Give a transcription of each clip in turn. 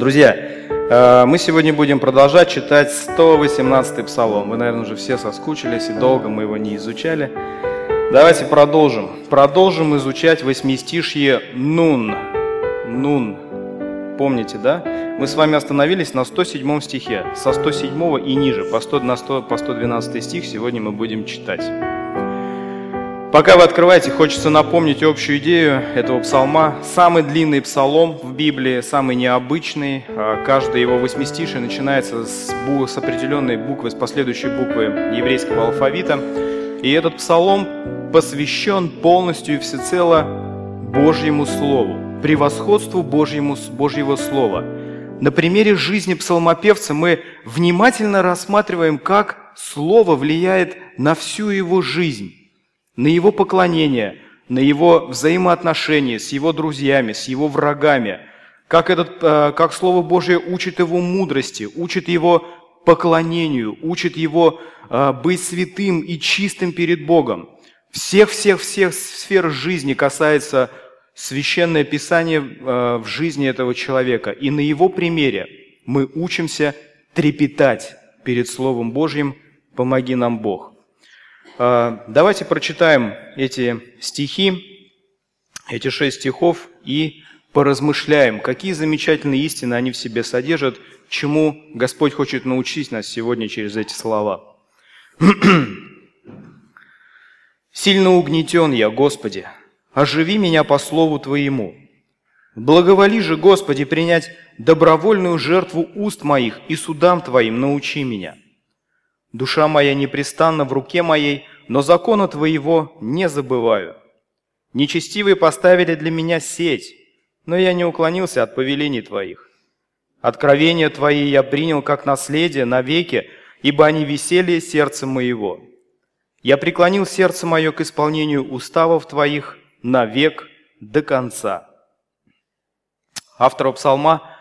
Друзья, э, мы сегодня будем продолжать читать 118-й псалом. Вы, наверное, уже все соскучились, и долго мы его не изучали. Давайте продолжим. Продолжим изучать восьмистишье «Нун». «Нун». Помните, да? Мы с вами остановились на 107 стихе. Со 107 и ниже, по, 100, на 100, по 112 стих сегодня мы будем читать. Пока вы открываете, хочется напомнить общую идею этого псалма. Самый длинный псалом в Библии, самый необычный. А каждый его восьмистишие начинается с, с определенной буквы, с последующей буквы еврейского алфавита. И этот псалом посвящен полностью и всецело Божьему Слову, превосходству Божьему, Божьего Слова. На примере жизни псалмопевца мы внимательно рассматриваем, как Слово влияет на всю его жизнь на его поклонение, на его взаимоотношения с его друзьями, с его врагами, как, этот, э, как Слово Божие учит его мудрости, учит его поклонению, учит его э, быть святым и чистым перед Богом. Всех-всех-всех сфер жизни касается Священное Писание э, в жизни этого человека. И на его примере мы учимся трепетать перед Словом Божьим «Помоги нам, Бог». А, давайте прочитаем эти стихи, эти шесть стихов и поразмышляем, какие замечательные истины они в себе содержат, чему Господь хочет научить нас сегодня через эти слова. «Сильно угнетен я, Господи, оживи меня по слову Твоему. Благоволи же, Господи, принять добровольную жертву уст моих и судам Твоим научи меня». Душа моя непрестанно в руке моей, но закона Твоего не забываю. Нечестивые поставили для меня сеть, но я не уклонился от повелений Твоих. Откровения Твои я принял как наследие навеки, ибо они веселье сердца моего. Я преклонил сердце мое к исполнению уставов Твоих навек до конца. Автор псалма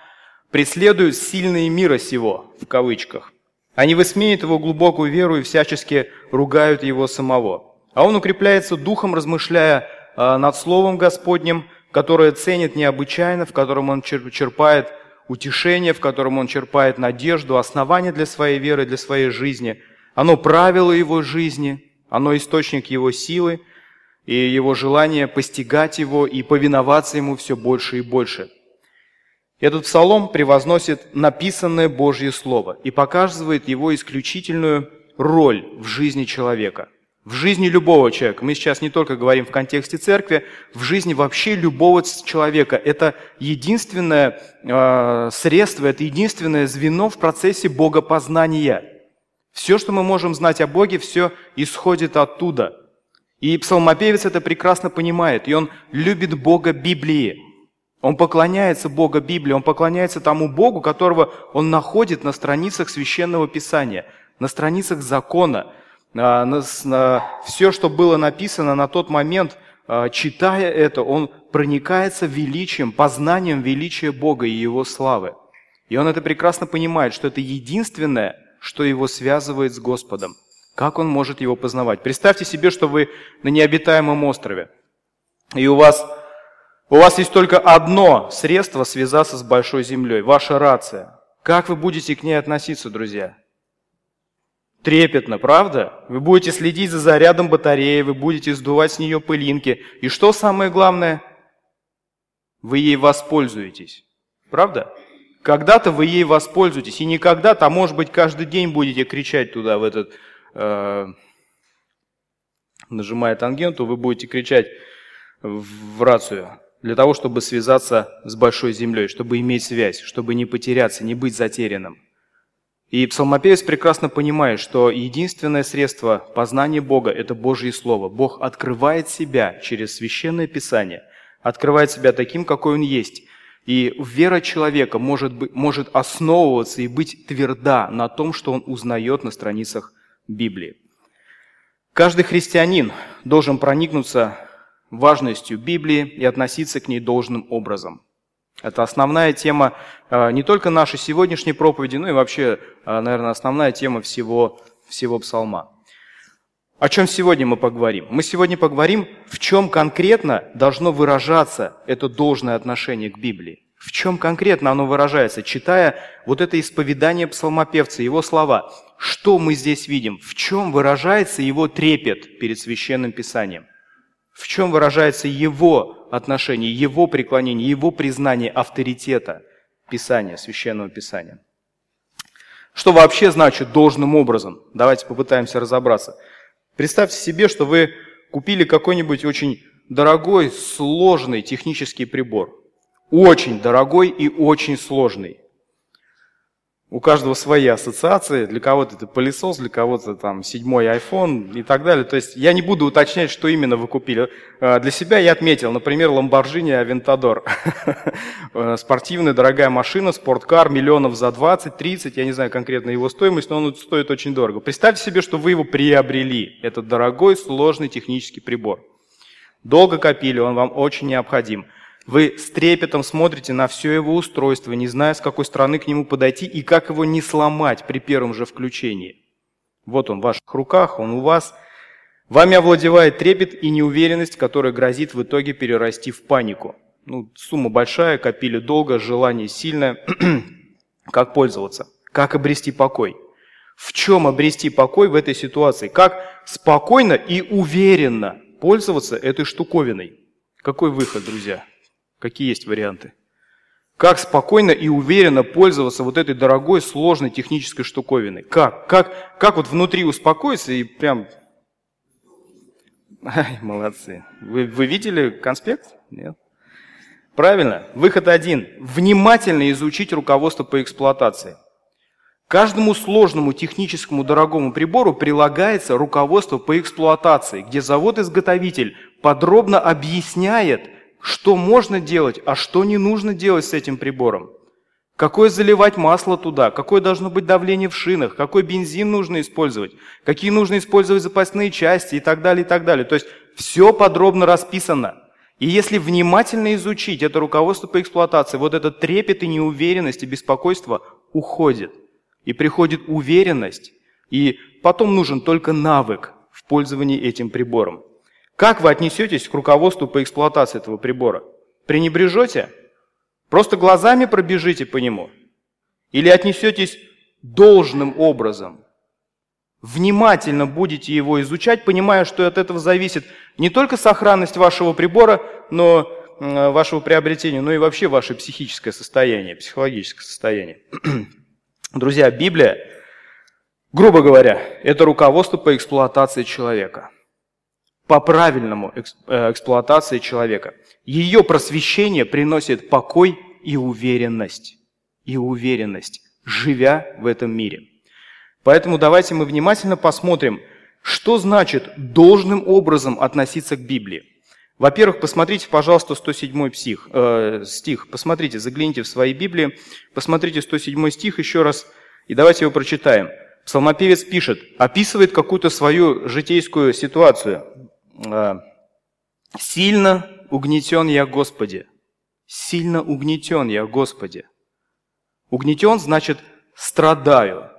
преследует сильные мира сего, в кавычках. Они высмеют его глубокую веру и всячески ругают его самого. А он укрепляется духом, размышляя а, над Словом Господним, которое ценит необычайно, в котором он черпает утешение, в котором он черпает надежду, основание для своей веры, для своей жизни. Оно правило его жизни, оно источник его силы и его желания постигать его и повиноваться ему все больше и больше – этот псалом превозносит написанное Божье Слово и показывает его исключительную роль в жизни человека, в жизни любого человека. Мы сейчас не только говорим в контексте церкви, в жизни вообще любого человека. Это единственное э, средство, это единственное звено в процессе богопознания. Все, что мы можем знать о Боге, все исходит оттуда. И псалмопевец это прекрасно понимает, и он любит Бога Библии. Он поклоняется Бога Библии, он поклоняется тому Богу, которого он находит на страницах Священного Писания, на страницах закона. На, на, на, все, что было написано на тот момент, а, читая это, он проникается величием, познанием величия Бога и Его славы. И он это прекрасно понимает, что это единственное, что его связывает с Господом. Как он может его познавать? Представьте себе, что вы на необитаемом острове, и у вас у вас есть только одно средство связаться с большой землей – ваша рация. Как вы будете к ней относиться, друзья? Трепетно, правда? Вы будете следить за зарядом батареи, вы будете сдувать с нее пылинки. И что самое главное? Вы ей воспользуетесь. Правда? Когда-то вы ей воспользуетесь. И не когда-то, а может быть каждый день будете кричать туда, в этот... Э, нажимая тангенту, вы будете кричать в рацию для того, чтобы связаться с большой землей, чтобы иметь связь, чтобы не потеряться, не быть затерянным. И псалмопевец прекрасно понимает, что единственное средство познания Бога – это Божье Слово. Бог открывает себя через Священное Писание, открывает себя таким, какой Он есть. И вера человека может, быть, может основываться и быть тверда на том, что он узнает на страницах Библии. Каждый христианин должен проникнуться важностью Библии и относиться к ней должным образом. Это основная тема э, не только нашей сегодняшней проповеди, но и вообще, э, наверное, основная тема всего, всего псалма. О чем сегодня мы поговорим? Мы сегодня поговорим, в чем конкретно должно выражаться это должное отношение к Библии. В чем конкретно оно выражается? Читая вот это исповедание псалмопевца, его слова, что мы здесь видим? В чем выражается его трепет перед священным писанием? В чем выражается его отношение, его преклонение, его признание авторитета Писания, священного Писания? Что вообще значит должным образом? Давайте попытаемся разобраться. Представьте себе, что вы купили какой-нибудь очень дорогой, сложный технический прибор. Очень дорогой и очень сложный. У каждого свои ассоциации. Для кого-то это пылесос, для кого-то там седьмой iPhone и так далее. То есть я не буду уточнять, что именно вы купили. А, для себя я отметил, например, Lamborghini Aventador. Спортивная дорогая машина, спорткар, миллионов за 20, 30, я не знаю конкретно его стоимость, но он стоит очень дорого. Представьте себе, что вы его приобрели, этот дорогой, сложный технический прибор. Долго копили, он вам очень необходим – вы с трепетом смотрите на все его устройство, не зная, с какой стороны к нему подойти и как его не сломать при первом же включении. Вот он в ваших руках, он у вас. Вами овладевает трепет и неуверенность, которая грозит в итоге перерасти в панику. Ну, сумма большая, копили долго, желание сильное. как пользоваться? Как обрести покой? В чем обрести покой в этой ситуации? Как спокойно и уверенно пользоваться этой штуковиной? Какой выход, друзья? Какие есть варианты? Как спокойно и уверенно пользоваться вот этой дорогой, сложной технической штуковиной? Как? Как, как вот внутри успокоиться и прям... Ай, молодцы. Вы, вы видели конспект? Нет? Правильно. Выход один. Внимательно изучить руководство по эксплуатации. Каждому сложному техническому дорогому прибору прилагается руководство по эксплуатации, где завод-изготовитель подробно объясняет, что можно делать, а что не нужно делать с этим прибором. Какое заливать масло туда, какое должно быть давление в шинах, какой бензин нужно использовать, какие нужно использовать запасные части и так далее, и так далее. То есть все подробно расписано. И если внимательно изучить это руководство по эксплуатации, вот этот трепет и неуверенность и беспокойство уходит. И приходит уверенность, и потом нужен только навык в пользовании этим прибором. Как вы отнесетесь к руководству по эксплуатации этого прибора? Пренебрежете? Просто глазами пробежите по нему? Или отнесетесь должным образом? Внимательно будете его изучать, понимая, что от этого зависит не только сохранность вашего прибора, но вашего приобретения, но и вообще ваше психическое состояние, психологическое состояние. Друзья, Библия, грубо говоря, это руководство по эксплуатации человека – по правильному э, эксплуатации человека. Ее просвещение приносит покой и уверенность. И уверенность, живя в этом мире. Поэтому давайте мы внимательно посмотрим, что значит должным образом относиться к Библии. Во-первых, посмотрите, пожалуйста, 107 псих, э, стих. Посмотрите, загляните в свои Библии, посмотрите 107 стих еще раз, и давайте его прочитаем. Псалмопевец пишет, описывает какую-то свою житейскую ситуацию. А, «Сильно угнетен я, Господи». Сильно угнетен я, Господи. Угнетен значит страдаю,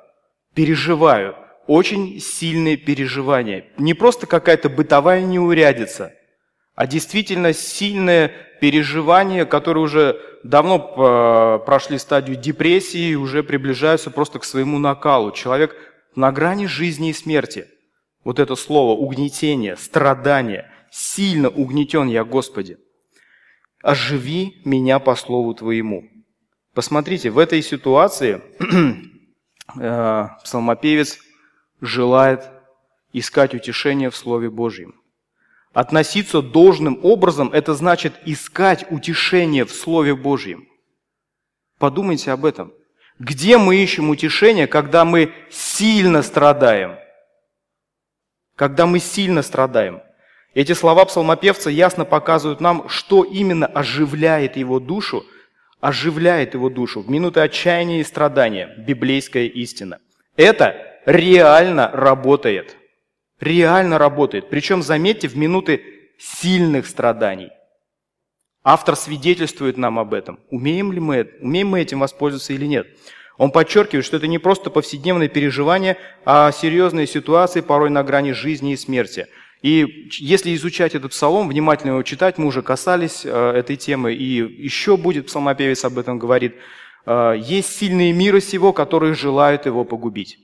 переживаю, очень сильные переживания. Не просто какая-то бытовая неурядица, а действительно сильное переживание, которые уже давно а, прошли стадию депрессии и уже приближаются просто к своему накалу. Человек на грани жизни и смерти – вот это слово угнетение, страдание. Сильно угнетен я, Господи. Оживи меня по слову Твоему. Посмотрите, в этой ситуации э, псалмопевец желает искать утешение в Слове Божьем. Относиться должным образом – это значит искать утешение в Слове Божьем. Подумайте об этом. Где мы ищем утешение, когда мы сильно страдаем – когда мы сильно страдаем. Эти слова псалмопевца ясно показывают нам, что именно оживляет его душу, оживляет его душу в минуты отчаяния и страдания, библейская истина. Это реально работает. Реально работает. Причем, заметьте, в минуты сильных страданий. Автор свидетельствует нам об этом. Умеем ли мы, умеем мы этим воспользоваться или нет? Он подчеркивает, что это не просто повседневные переживания, а серьезные ситуации, порой на грани жизни и смерти. И если изучать этот псалом, внимательно его читать, мы уже касались э, этой темы, и еще будет псалмопевец об этом говорит, э, есть сильные мира сего, которые желают его погубить.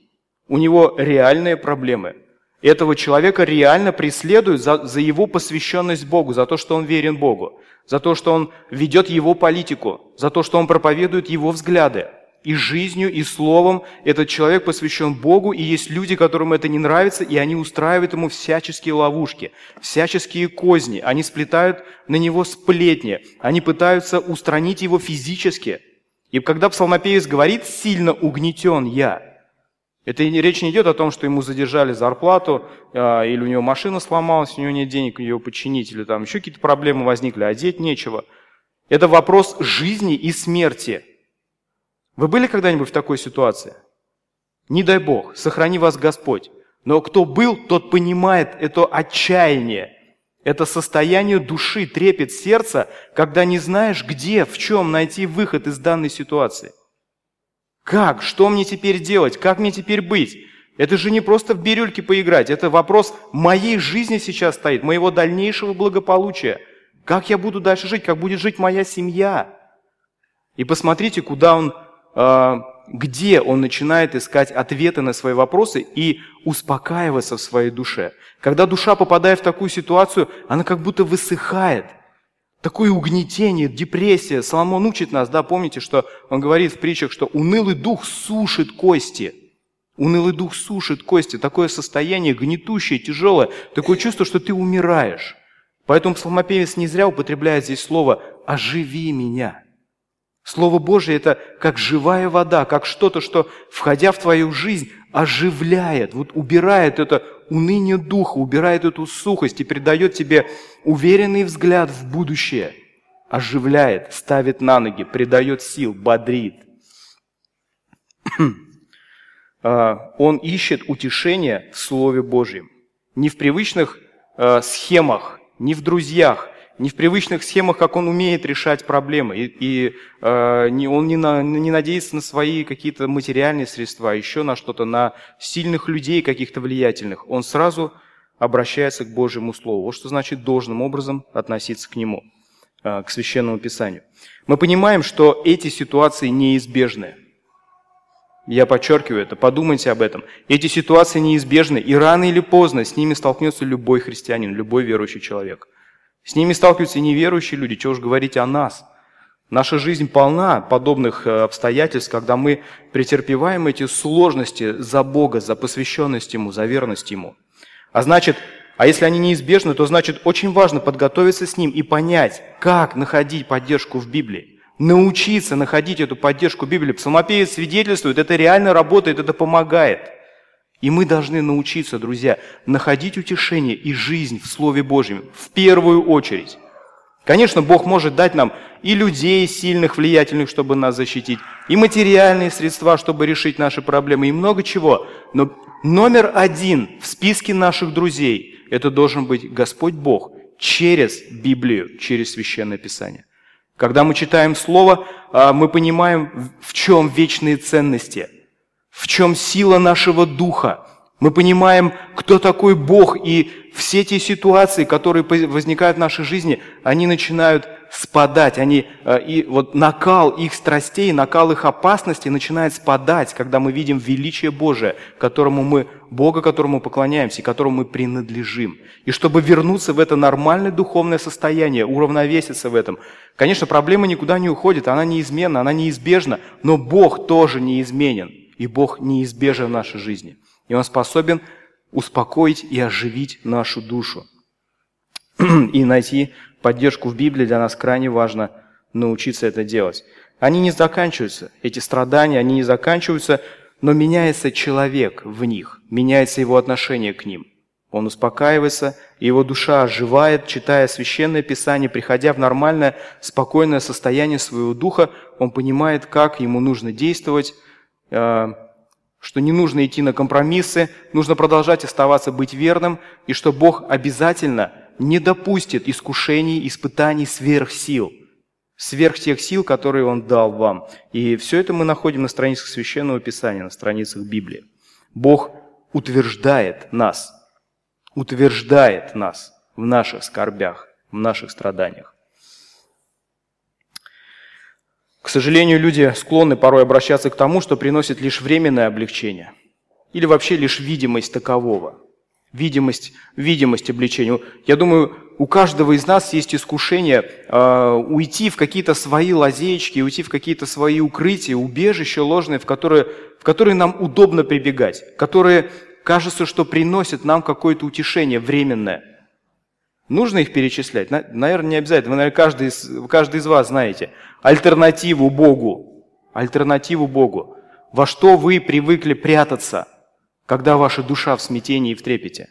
У него реальные проблемы. Этого человека реально преследуют за, за его посвященность Богу, за то, что он верен Богу, за то, что он ведет его политику, за то, что он проповедует его взгляды и жизнью, и словом этот человек посвящен Богу, и есть люди, которым это не нравится, и они устраивают ему всяческие ловушки, всяческие козни, они сплетают на него сплетни, они пытаются устранить его физически. И когда псалмопевец говорит «сильно угнетен я», это речь не идет о том, что ему задержали зарплату, а, или у него машина сломалась, у него нет денег ее починить, или там еще какие-то проблемы возникли, одеть нечего. Это вопрос жизни и смерти – вы были когда-нибудь в такой ситуации? Не дай Бог, сохрани вас Господь. Но кто был, тот понимает это отчаяние, это состояние души, трепет сердца, когда не знаешь, где, в чем найти выход из данной ситуации. Как? Что мне теперь делать? Как мне теперь быть? Это же не просто в бирюльке поиграть, это вопрос моей жизни сейчас стоит, моего дальнейшего благополучия. Как я буду дальше жить? Как будет жить моя семья? И посмотрите, куда он где он начинает искать ответы на свои вопросы и успокаиваться в своей душе. Когда душа, попадает в такую ситуацию, она как будто высыхает. Такое угнетение, депрессия. Соломон учит нас, да, помните, что он говорит в притчах, что унылый дух сушит кости. Унылый дух сушит кости. Такое состояние гнетущее, тяжелое. Такое чувство, что ты умираешь. Поэтому псалмопевец не зря употребляет здесь слово «оживи меня». Слово Божье – это как живая вода, как что-то, что, входя в твою жизнь, оживляет, вот убирает это уныние духа, убирает эту сухость и придает тебе уверенный взгляд в будущее. Оживляет, ставит на ноги, придает сил, бодрит. А, он ищет утешение в Слове Божьем. Не в привычных а, схемах, не в друзьях, не в привычных схемах, как он умеет решать проблемы. И, и э, не, он не, на, не надеется на свои какие-то материальные средства, еще на что-то, на сильных людей каких-то влиятельных. Он сразу обращается к Божьему Слову. Вот что значит должным образом относиться к Нему, э, к Священному Писанию. Мы понимаем, что эти ситуации неизбежны. Я подчеркиваю это, подумайте об этом. Эти ситуации неизбежны, и рано или поздно с ними столкнется любой христианин, любой верующий человек – с ними сталкиваются и неверующие люди, чего уж говорить о нас. Наша жизнь полна подобных э, обстоятельств, когда мы претерпеваем эти сложности за Бога, за посвященность Ему, за верность Ему. А значит, а если они неизбежны, то значит очень важно подготовиться с Ним и понять, как находить поддержку в Библии. Научиться находить эту поддержку в Библии. Псалмопевец свидетельствует, это реально работает, это помогает. И мы должны научиться, друзья, находить утешение и жизнь в Слове Божьем в первую очередь. Конечно, Бог может дать нам и людей сильных, влиятельных, чтобы нас защитить, и материальные средства, чтобы решить наши проблемы, и много чего. Но номер один в списке наших друзей – это должен быть Господь Бог через Библию, через Священное Писание. Когда мы читаем Слово, а, мы понимаем, в чем вечные ценности – в чем сила нашего духа. Мы понимаем, кто такой Бог, и все те ситуации, которые возникают в нашей жизни, они начинают спадать, они, э, и вот накал их страстей, накал их опасности начинает спадать, когда мы видим величие Божие, которому мы, Бога, которому поклоняемся, и которому мы принадлежим. И чтобы вернуться в это нормальное духовное состояние, уравновеситься в этом, конечно, проблема никуда не уходит, она неизменна, она неизбежна, но Бог тоже неизменен и Бог неизбежен в нашей жизни. И Он способен успокоить и оживить нашу душу. И найти поддержку в Библии для нас крайне важно научиться это делать. Они не заканчиваются, эти страдания, они не заканчиваются, но меняется человек в них, меняется его отношение к ним. Он успокаивается, и его душа оживает, читая Священное Писание, приходя в нормальное, спокойное состояние своего духа, он понимает, как ему нужно действовать, что не нужно идти на компромиссы, нужно продолжать оставаться быть верным, и что Бог обязательно не допустит искушений, испытаний сверх сил, сверх тех сил, которые Он дал вам. И все это мы находим на страницах Священного Писания, на страницах Библии. Бог утверждает нас. утверждает нас в наших скорбях, в наших страданиях. К сожалению, люди склонны порой обращаться к тому, что приносит лишь временное облегчение или вообще лишь видимость такового. Видимость, видимость облегчения. Я думаю, у каждого из нас есть искушение э, уйти в какие-то свои лазеечки, уйти в какие-то свои укрытия, убежища ложные, в которые, в которые нам удобно прибегать, которые кажется, что приносят нам какое-то утешение временное. Нужно их перечислять? Наверное, не обязательно. Вы, наверное, каждый из, каждый из вас знаете альтернативу Богу. Альтернативу Богу. Во что вы привыкли прятаться, когда ваша душа в смятении и в трепете.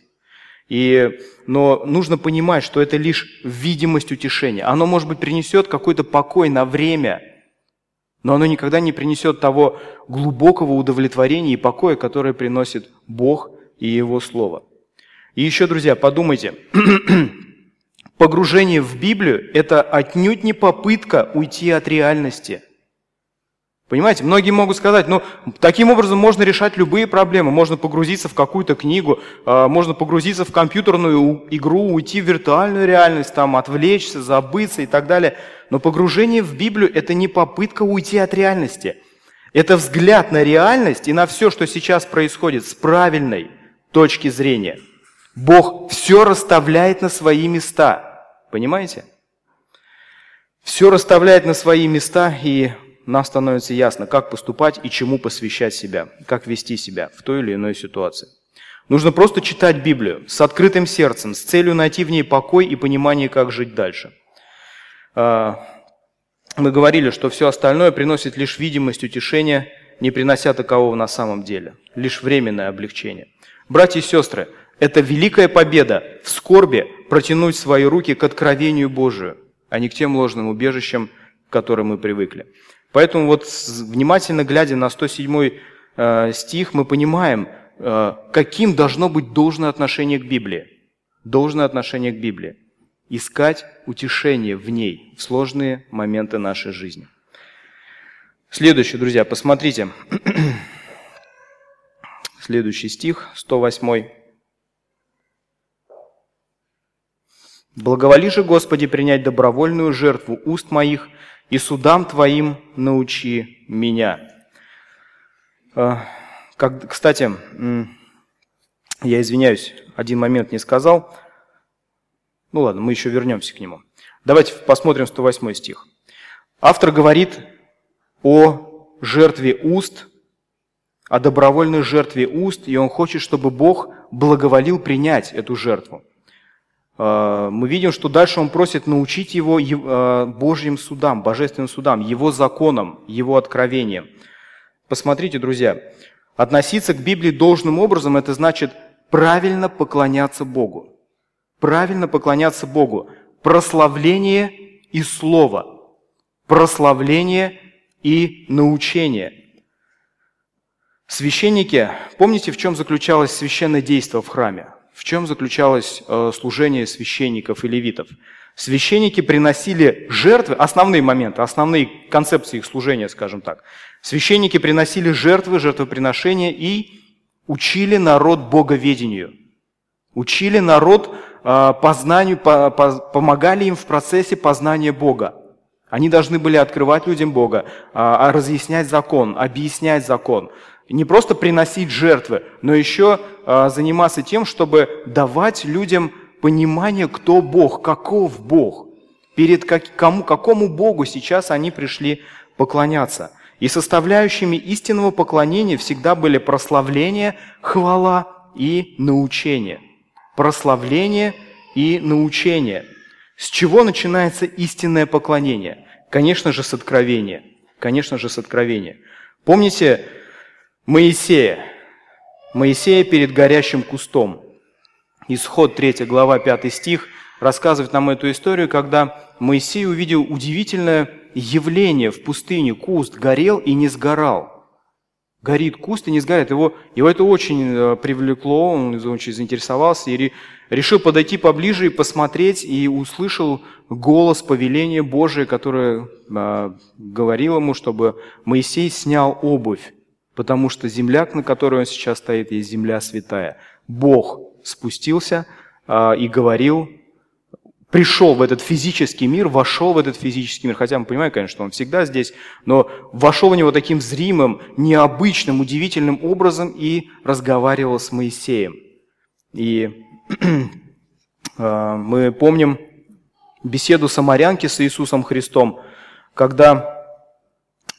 И, но нужно понимать, что это лишь видимость утешения. Оно, может быть, принесет какой-то покой на время, но оно никогда не принесет того глубокого удовлетворения и покоя, которое приносит Бог и Его Слово. И еще, друзья, подумайте, погружение в Библию – это отнюдь не попытка уйти от реальности. Понимаете, многие могут сказать, ну, таким образом можно решать любые проблемы. Можно погрузиться в какую-то книгу, а, можно погрузиться в компьютерную игру, уйти в виртуальную реальность, там, отвлечься, забыться и так далее. Но погружение в Библию – это не попытка уйти от реальности. Это взгляд на реальность и на все, что сейчас происходит с правильной точки зрения. Бог все расставляет на свои места. Понимаете? Все расставляет на свои места, и нам становится ясно, как поступать и чему посвящать себя, как вести себя в той или иной ситуации. Нужно просто читать Библию с открытым сердцем, с целью найти в ней покой и понимание, как жить дальше. А, мы говорили, что все остальное приносит лишь видимость утешения, не принося такового на самом деле, лишь временное облегчение. Братья и сестры, это великая победа в скорби протянуть свои руки к откровению Божию, а не к тем ложным убежищам, к которым мы привыкли. Поэтому вот внимательно глядя на 107 э, стих, мы понимаем, э, каким должно быть должное отношение к Библии. Должное отношение к Библии. Искать утешение в ней в сложные моменты нашей жизни. Следующий, друзья, посмотрите. Следующий стих, 108. «Благоволи же, Господи, принять добровольную жертву уст моих – и судам Твоим научи меня». А, как, кстати, я извиняюсь, один момент не сказал. Ну ладно, мы еще вернемся к нему. Давайте посмотрим 108 стих. Автор говорит о жертве уст, о добровольной жертве уст, и он хочет, чтобы Бог благоволил принять эту жертву. Э, мы видим, что дальше он просит научить его э, Божьим судам, божественным судам, его законам, его откровениям. Посмотрите, друзья, относиться к Библии должным образом – это значит правильно поклоняться Богу. Правильно поклоняться Богу. Прославление и слово. Прославление и научение. Священники, помните, в чем заключалось священное действие в храме? В чем заключалось э, служение священников и левитов? Священники приносили жертвы, основные моменты, основные концепции их служения, скажем так. Священники приносили жертвы, жертвоприношения и учили народ боговедению. Учили народ э, познанию, помогали им в процессе познания Бога. Они должны были открывать людям Бога, а, разъяснять закон, объяснять закон, не просто приносить жертвы, но еще а, заниматься тем, чтобы давать людям понимание, кто Бог, каков Бог, перед как, кому, какому Богу сейчас они пришли поклоняться. И составляющими истинного поклонения всегда были прославление, хвала и научение. Прославление и научение. С чего начинается истинное поклонение? Конечно же, с откровения. Конечно же, с откровения. Помните, Моисея. Моисея перед горящим кустом. Исход 3 глава 5 стих рассказывает нам эту историю, когда Моисей увидел удивительное явление в пустыне. Куст горел и не сгорал. Горит куст и не сгорает. Его, его это очень э, привлекло, он очень заинтересовался и решил подойти поближе и посмотреть, и услышал голос повеления Божие, которое э, говорил ему, чтобы Моисей снял обувь потому что земля, на которой он сейчас стоит, есть земля святая. Бог спустился а, и говорил, пришел в этот физический мир, вошел в этот физический мир. Хотя мы понимаем, конечно, что он всегда здесь, но вошел в него таким зримым, необычным, удивительным образом и разговаривал с Моисеем. И а, мы помним беседу самарянки с Иисусом Христом, когда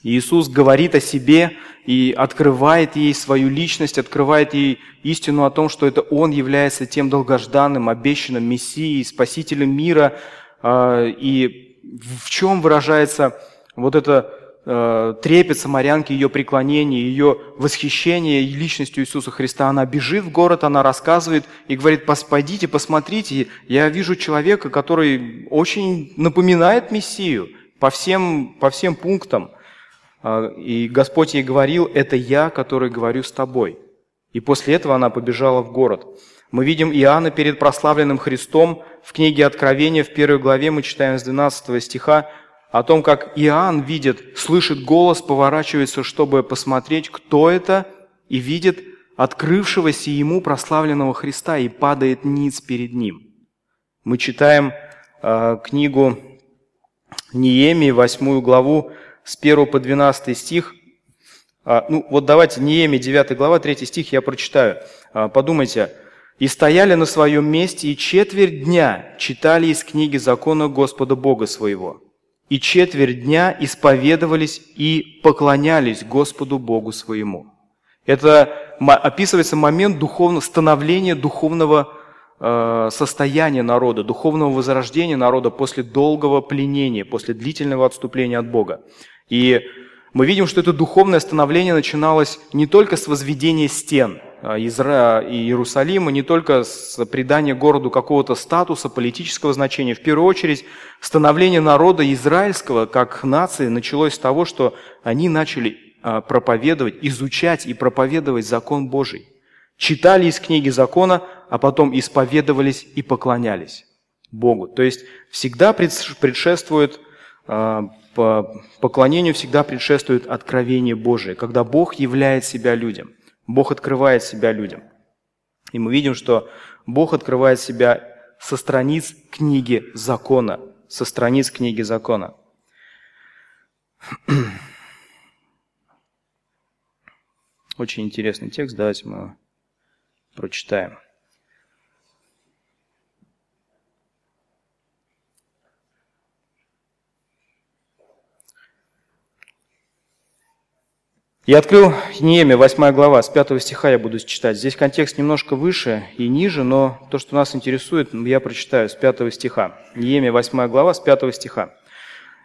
Иисус говорит о себе и открывает ей свою личность, открывает ей истину о том, что это Он является тем долгожданным, обещанным Мессией, Спасителем мира. А, и в чем выражается вот это а, трепет самарянки, ее преклонение, ее восхищение личностью Иисуса Христа. Она бежит в город, она рассказывает и говорит, пойдите, посмотрите, я вижу человека, который очень напоминает Мессию по всем, по всем пунктам. А, и Господь ей говорил, это я, который говорю с тобой. И после этого она побежала в город. Мы видим Иоанна перед прославленным Христом. В книге Откровения, в первой главе мы читаем с 12 стиха о том, как Иоанн видит, слышит голос, поворачивается, чтобы посмотреть, кто это, и видит открывшегося ему прославленного Христа и падает ниц перед ним. Мы читаем э, книгу Неемии, восьмую главу, с 1 по 12 стих. А, ну, вот давайте Неемия, 9 глава, 3 стих я прочитаю. А, подумайте. «И стояли на своем месте, и четверть дня читали из книги закона Господа Бога своего, и четверть дня исповедовались и поклонялись Господу Богу своему». Это описывается момент духовного, становления духовного состояние народа, духовного возрождения народа после долгого пленения, после длительного отступления от Бога. И мы видим, что это духовное становление начиналось не только с возведения стен э, Израиля и Иерусалима, не только с придания городу какого-то статуса, политического значения. В первую очередь, становление народа израильского как нации началось с того, что они начали э, проповедовать, изучать и проповедовать закон Божий читали из книги закона, а потом исповедовались и поклонялись Богу. То есть всегда предшествует, а, по поклонению всегда предшествует откровение Божие, когда Бог являет себя людям, Бог открывает себя людям. И мы видим, что Бог открывает себя со страниц книги закона, со страниц книги закона. Очень интересный текст, давайте мы прочитаем. Я открыл Неемия, 8 глава, с 5 стиха я буду читать. Здесь контекст немножко выше и ниже, но то, что нас интересует, я прочитаю с 5 стиха. Неемия, 8 глава, с 5 стиха.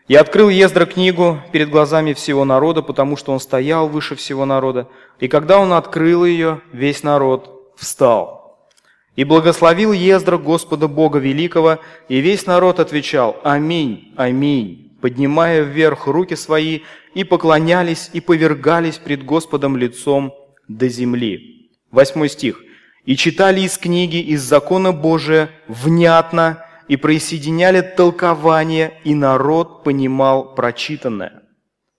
«Я открыл Ездра книгу перед глазами всего народа, потому что он стоял выше всего народа. И когда он открыл ее, весь народ встал. И благословил Ездра Господа Бога Великого, и весь народ отвечал «Аминь, аминь», поднимая вверх руки свои, и поклонялись и повергались пред Господом лицом до земли. Восьмой стих. «И читали из книги, из закона Божия внятно, и присоединяли толкование, и народ понимал прочитанное».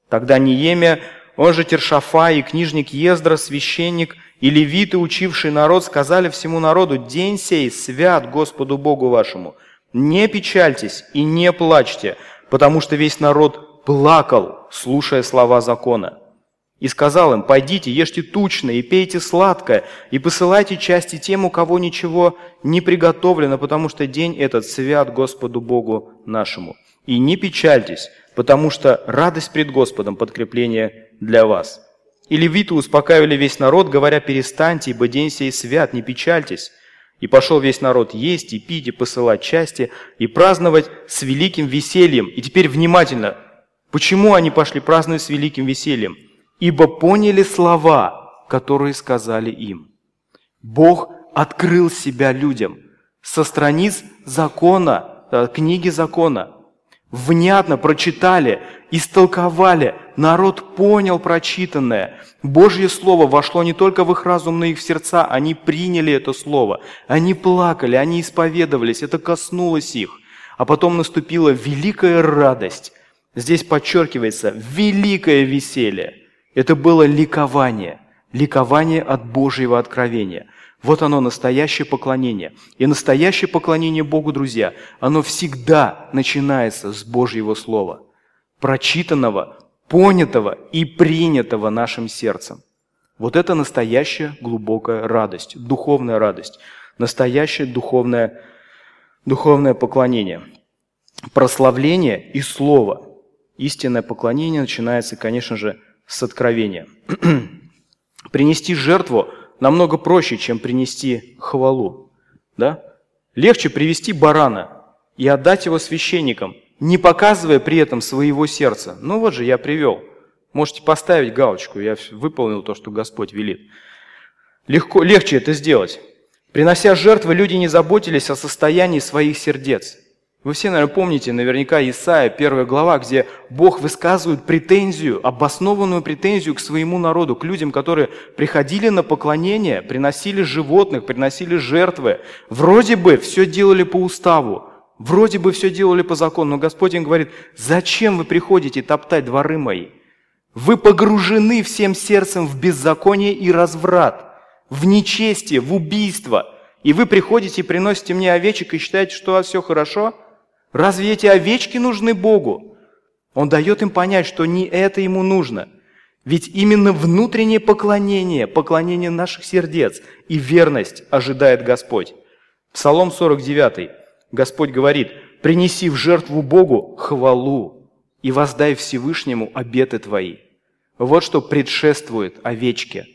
Тогда Неемия, он же Тершафа и книжник Ездра, священник, и левиты, учившие народ, сказали всему народу, «День сей свят Господу Богу вашему. Не печальтесь и не плачьте, потому что весь народ плакал, слушая слова закона». И сказал им, «Пойдите, ешьте тучно и пейте сладкое, и посылайте части тем, у кого ничего не приготовлено, потому что день этот свят Господу Богу нашему. И не печальтесь, потому что радость пред Господом – подкрепление для вас». И левиты успокаивали весь народ, говоря, перестаньте, ибо день сей свят, не печальтесь. И пошел весь народ есть и пить, и посылать части, и праздновать с великим весельем. И теперь внимательно, почему они пошли праздновать с великим весельем? Ибо поняли слова, которые сказали им. Бог открыл себя людям со страниц закона, э, книги закона. Внятно прочитали, истолковали, народ понял прочитанное. Божье Слово вошло не только в их разум, но и в сердца. Они приняли это Слово. Они плакали, они исповедовались, это коснулось их. А потом наступила великая радость. Здесь подчеркивается великое веселье. Это было ликование. ликование от Божьего откровения. Вот оно, настоящее поклонение. И настоящее поклонение Богу, друзья, оно всегда начинается с Божьего Слова, прочитанного, понятого и принятого нашим сердцем. Вот это настоящая глубокая радость, духовная радость, настоящее духовное, духовное поклонение. Прославление и слово. Истинное поклонение начинается, конечно же, с откровения. Принести жертву намного проще, чем принести хвалу. Да? Легче привести барана и отдать его священникам, не показывая при этом своего сердца. Ну вот же, я привел. Можете поставить галочку, я выполнил то, что Господь велит. Легко, легче это сделать. Принося жертвы, люди не заботились о состоянии своих сердец. Вы все, наверное, помните наверняка Исаия, первая глава, где Бог высказывает претензию, обоснованную претензию к своему народу, к людям, которые приходили на поклонение, приносили животных, приносили жертвы. Вроде бы все делали по уставу, вроде бы все делали по закону, но Господь им говорит, зачем вы приходите топтать дворы мои? Вы погружены всем сердцем в беззаконие и разврат, в нечестие, в убийство. И вы приходите и приносите мне овечек и считаете, что у вас все хорошо – Разве эти овечки нужны Богу? Он дает им понять, что не это ему нужно. Ведь именно внутреннее поклонение, поклонение наших сердец и верность ожидает Господь. Псалом 49. Господь говорит, «Принеси в жертву Богу хвалу и воздай Всевышнему обеты твои». Вот что предшествует овечке.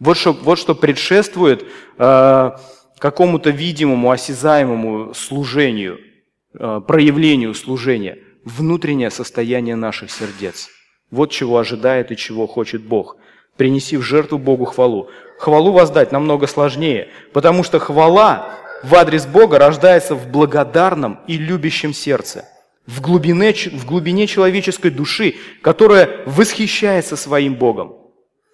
Вот что, вот что предшествует э, какому-то видимому, осязаемому служению – Э, проявлению служения, внутреннее состояние наших сердец. Вот чего ожидает и чего хочет Бог. Принеси в жертву Богу хвалу. Хвалу воздать намного сложнее, потому что хвала в адрес Бога рождается в благодарном и любящем сердце, в глубине, в глубине человеческой души, которая восхищается своим Богом.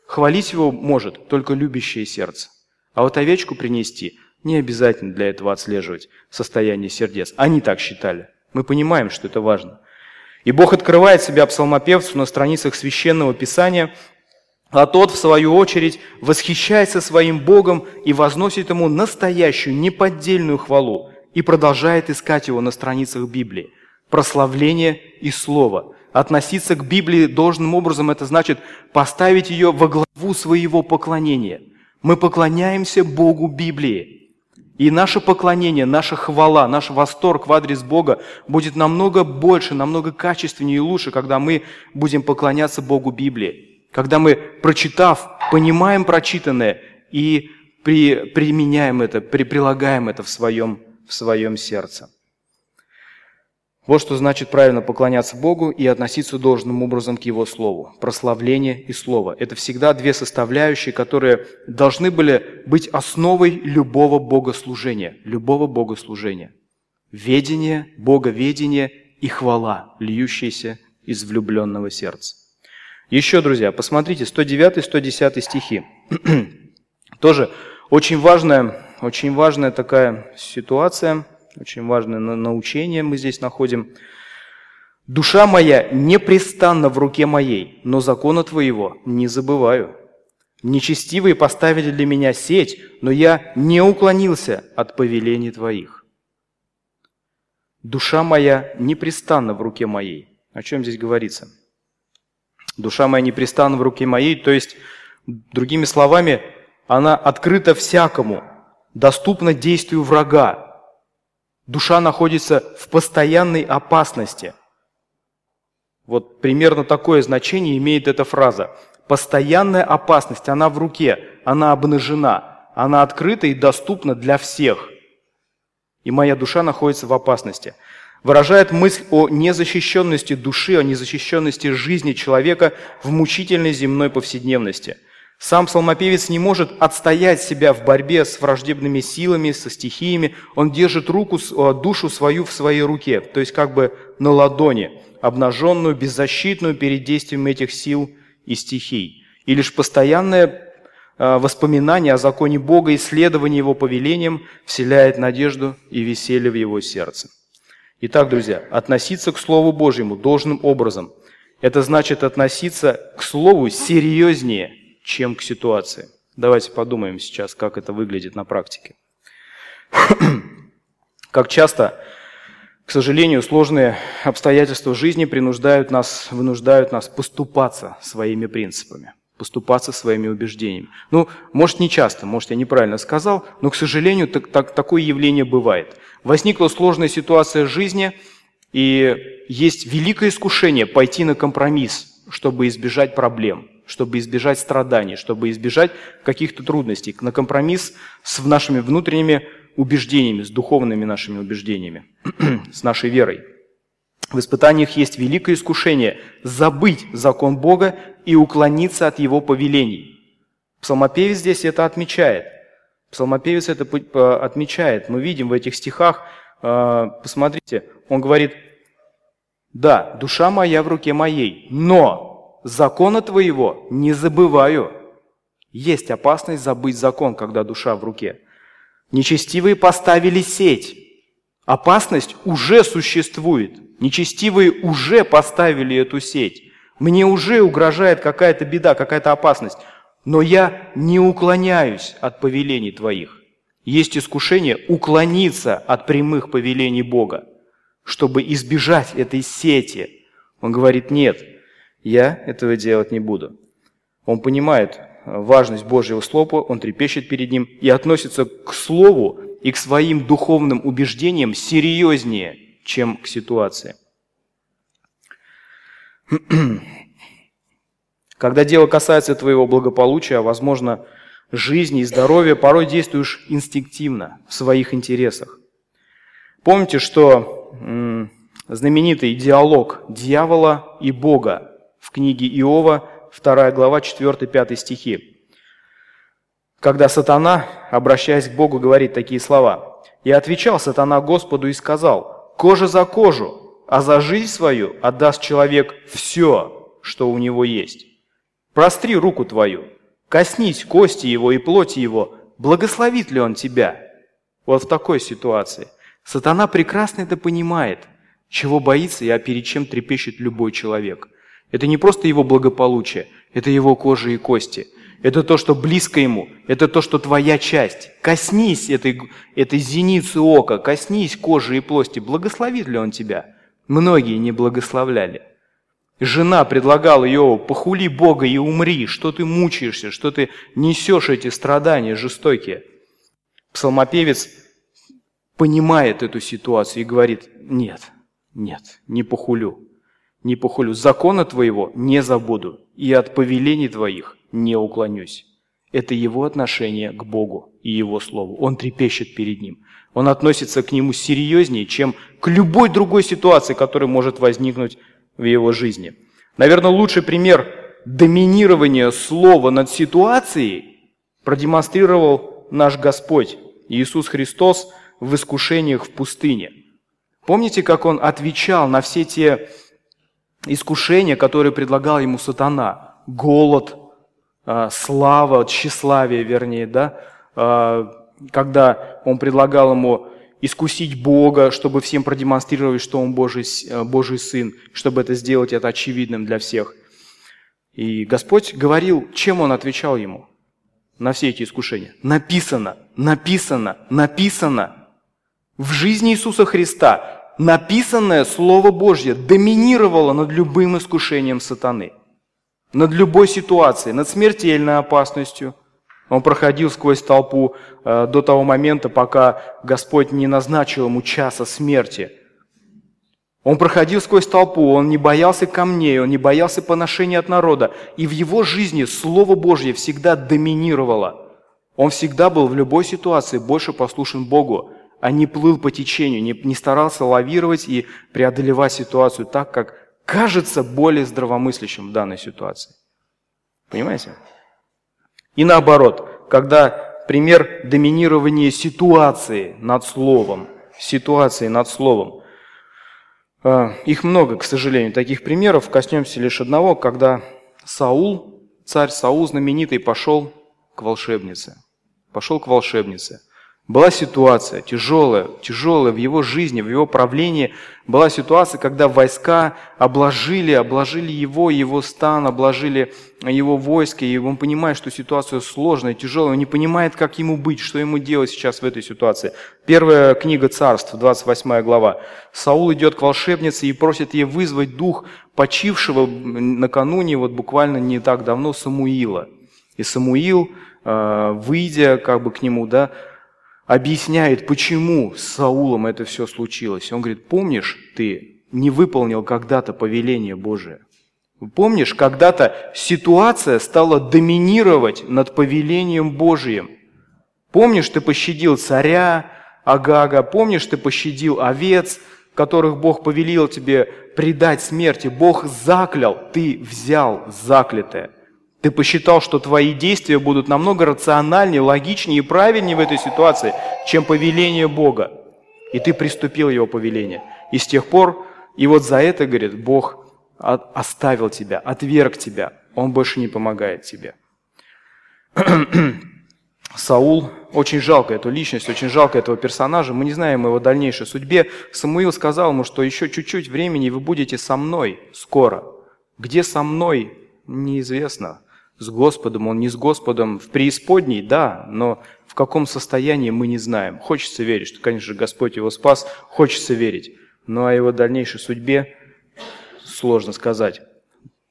Хвалить его может только любящее сердце. А вот овечку принести не обязательно для этого отслеживать состояние сердец. Они так считали. Мы понимаем, что это важно. И Бог открывает себя псалмопевцу на страницах Священного Писания, а тот, в свою очередь, восхищается своим Богом и возносит ему настоящую, неподдельную хвалу и продолжает искать его на страницах Библии. Прославление и слово. Относиться к Библии должным образом – это значит поставить ее во главу своего поклонения. Мы поклоняемся Богу Библии. И наше поклонение, наша хвала, наш восторг в адрес Бога будет намного больше, намного качественнее и лучше, когда мы будем поклоняться Богу Библии. Когда мы, прочитав, понимаем прочитанное и при, применяем это, при, прилагаем это в своем, в своем сердце. Вот что значит правильно поклоняться Богу и относиться должным образом к Его Слову. Прославление и Слово. Это всегда две составляющие, которые должны были быть основой любого богослужения. Любого богослужения. Ведение, боговедение и хвала, льющаяся из влюбленного сердца. Еще, друзья, посмотрите, 109-110 стихи. Тоже очень важная, очень важная такая ситуация – очень важное научение мы здесь находим. «Душа моя непрестанно в руке моей, но закона твоего не забываю. Нечестивые поставили для меня сеть, но я не уклонился от повелений твоих». «Душа моя непрестанно в руке моей». О чем здесь говорится? Душа моя непрестанно в руке моей, то есть, другими словами, она открыта всякому, доступна действию врага, Душа находится в постоянной опасности. Вот примерно такое значение имеет эта фраза. Постоянная опасность, она в руке, она обнажена, она открыта и доступна для всех. И моя душа находится в опасности. Выражает мысль о незащищенности души, о незащищенности жизни человека в мучительной земной повседневности – сам псалмопевец не может отстоять себя в борьбе с враждебными силами, со стихиями. Он держит руку, душу свою в своей руке, то есть как бы на ладони, обнаженную, беззащитную перед действием этих сил и стихий. И лишь постоянное а, воспоминание о законе Бога, исследование Его повелением вселяет надежду и веселье в его сердце. Итак, друзья, относиться к Слову Божьему должным образом – это значит относиться к Слову серьезнее – чем к ситуации. Давайте подумаем сейчас, как это выглядит на практике. Как часто, к сожалению, сложные обстоятельства жизни принуждают нас, вынуждают нас поступаться своими принципами, поступаться своими убеждениями. Ну, может, не часто, может, я неправильно сказал, но, к сожалению, так, так, такое явление бывает. Возникла сложная ситуация жизни, и есть великое искушение пойти на компромисс, чтобы избежать проблем – чтобы избежать страданий, чтобы избежать каких-то трудностей, на компромисс с нашими внутренними убеждениями, с духовными нашими убеждениями, с нашей верой. В испытаниях есть великое искушение забыть закон Бога и уклониться от Его повелений. Псалмопевец здесь это отмечает. Псалмопевец это отмечает. Мы видим в этих стихах, а, посмотрите, он говорит, да, душа моя в руке моей, но закона твоего не забываю. Есть опасность забыть закон, когда душа в руке. Нечестивые поставили сеть. Опасность уже существует. Нечестивые уже поставили эту сеть. Мне уже угрожает какая-то беда, какая-то опасность. Но я не уклоняюсь от повелений твоих. Есть искушение уклониться от прямых повелений Бога, чтобы избежать этой сети. Он говорит, нет, я этого делать не буду. Он понимает важность Божьего Слова, он трепещет перед ним и относится к Слову и к своим духовным убеждениям серьезнее, чем к ситуации. Когда дело касается твоего благополучия, возможно, жизни и здоровья, порой действуешь инстинктивно, в своих интересах. Помните, что знаменитый диалог дьявола и Бога в книге Иова, 2 глава, 4-5 стихи. Когда сатана, обращаясь к Богу, говорит такие слова. «И отвечал сатана Господу и сказал, кожа за кожу, а за жизнь свою отдаст человек все, что у него есть. Простри руку твою, коснись кости его и плоти его, благословит ли он тебя?» Вот в такой ситуации. Сатана прекрасно это понимает, чего боится и а перед чем трепещет любой человек. Это не просто его благополучие, это его кожа и кости. Это то, что близко ему, это то, что твоя часть. Коснись этой, этой зеницы ока, коснись кожи и плоти. Благословит ли он тебя? Многие не благословляли. Жена предлагала Иову, похули Бога и умри, что ты мучаешься, что ты несешь эти страдания жестокие. Псалмопевец понимает эту ситуацию и говорит, нет, нет, не похулю не похулю, закона твоего не забуду, и от повелений твоих не уклонюсь. Это его отношение к Богу и его слову. Он трепещет перед ним. Он относится к нему серьезнее, чем к любой другой ситуации, которая может возникнуть в его жизни. Наверное, лучший пример доминирования слова над ситуацией продемонстрировал наш Господь Иисус Христос в искушениях в пустыне. Помните, как Он отвечал на все те искушения, которые предлагал ему сатана. Голод, а, слава, тщеславие, вернее, да, а, когда он предлагал ему искусить Бога, чтобы всем продемонстрировать, что он Божий, а, Божий Сын, чтобы это сделать это очевидным для всех. И Господь говорил, чем Он отвечал ему на все эти искушения. Написано, написано, написано. В жизни Иисуса Христа написанное Слово Божье доминировало над любым искушением сатаны, над любой ситуацией, над смертельной опасностью. Он проходил сквозь толпу э, до того момента, пока Господь не назначил ему часа смерти. Он проходил сквозь толпу, он не боялся камней, он не боялся поношения от народа. И в его жизни Слово Божье всегда доминировало. Он всегда был в любой ситуации больше послушен Богу а не плыл по течению, не, не старался лавировать и преодолевать ситуацию так, как кажется более здравомыслящим в данной ситуации. Понимаете? И наоборот, когда пример доминирования ситуации над словом, ситуации над словом, а, их много, к сожалению, таких примеров. Коснемся лишь одного, когда Саул, царь Саул знаменитый, пошел к волшебнице. Пошел к волшебнице – Была ситуация тяжелая, тяжелая в его жизни, в его правлении. Была ситуация, когда войска обложили, обложили его, его стан, обложили его войска, и он понимает, что ситуация сложная, тяжелая, он не понимает, как ему быть, что ему делать сейчас в этой ситуации. Первая книга царств, 28 глава. Саул идет к волшебнице и просит ей вызвать дух почившего накануне, вот буквально не так давно, Самуила. И Самуил, э, выйдя как бы к нему, да, объясняет, почему с Саулом это все случилось. Он говорит, помнишь, ты не выполнил когда-то повеление Божие. Помнишь, когда-то ситуация стала доминировать над повелением Божиим. Помнишь, ты пощадил царя Агага, помнишь, ты пощадил овец, которых Бог повелел тебе предать смерти. Бог заклял, ты взял заклятое. Ты посчитал, что твои действия будут намного рациональнее, логичнее и правильнее в этой ситуации, чем повеление Бога. И ты приступил его повеление. И с тех пор, и вот за это, говорит, Бог оставил тебя, отверг тебя. Он больше не помогает тебе. Саул, очень жалко эту личность, очень жалко этого персонажа. Мы не знаем его дальнейшей судьбе. Самуил сказал ему, что еще чуть-чуть времени, вы будете со мной скоро. Где со мной, неизвестно с Господом, он не с Господом в преисподней, да, но в каком состоянии мы не знаем. Хочется верить, что, конечно, Господь его спас, хочется верить, но о его дальнейшей судьбе сложно сказать.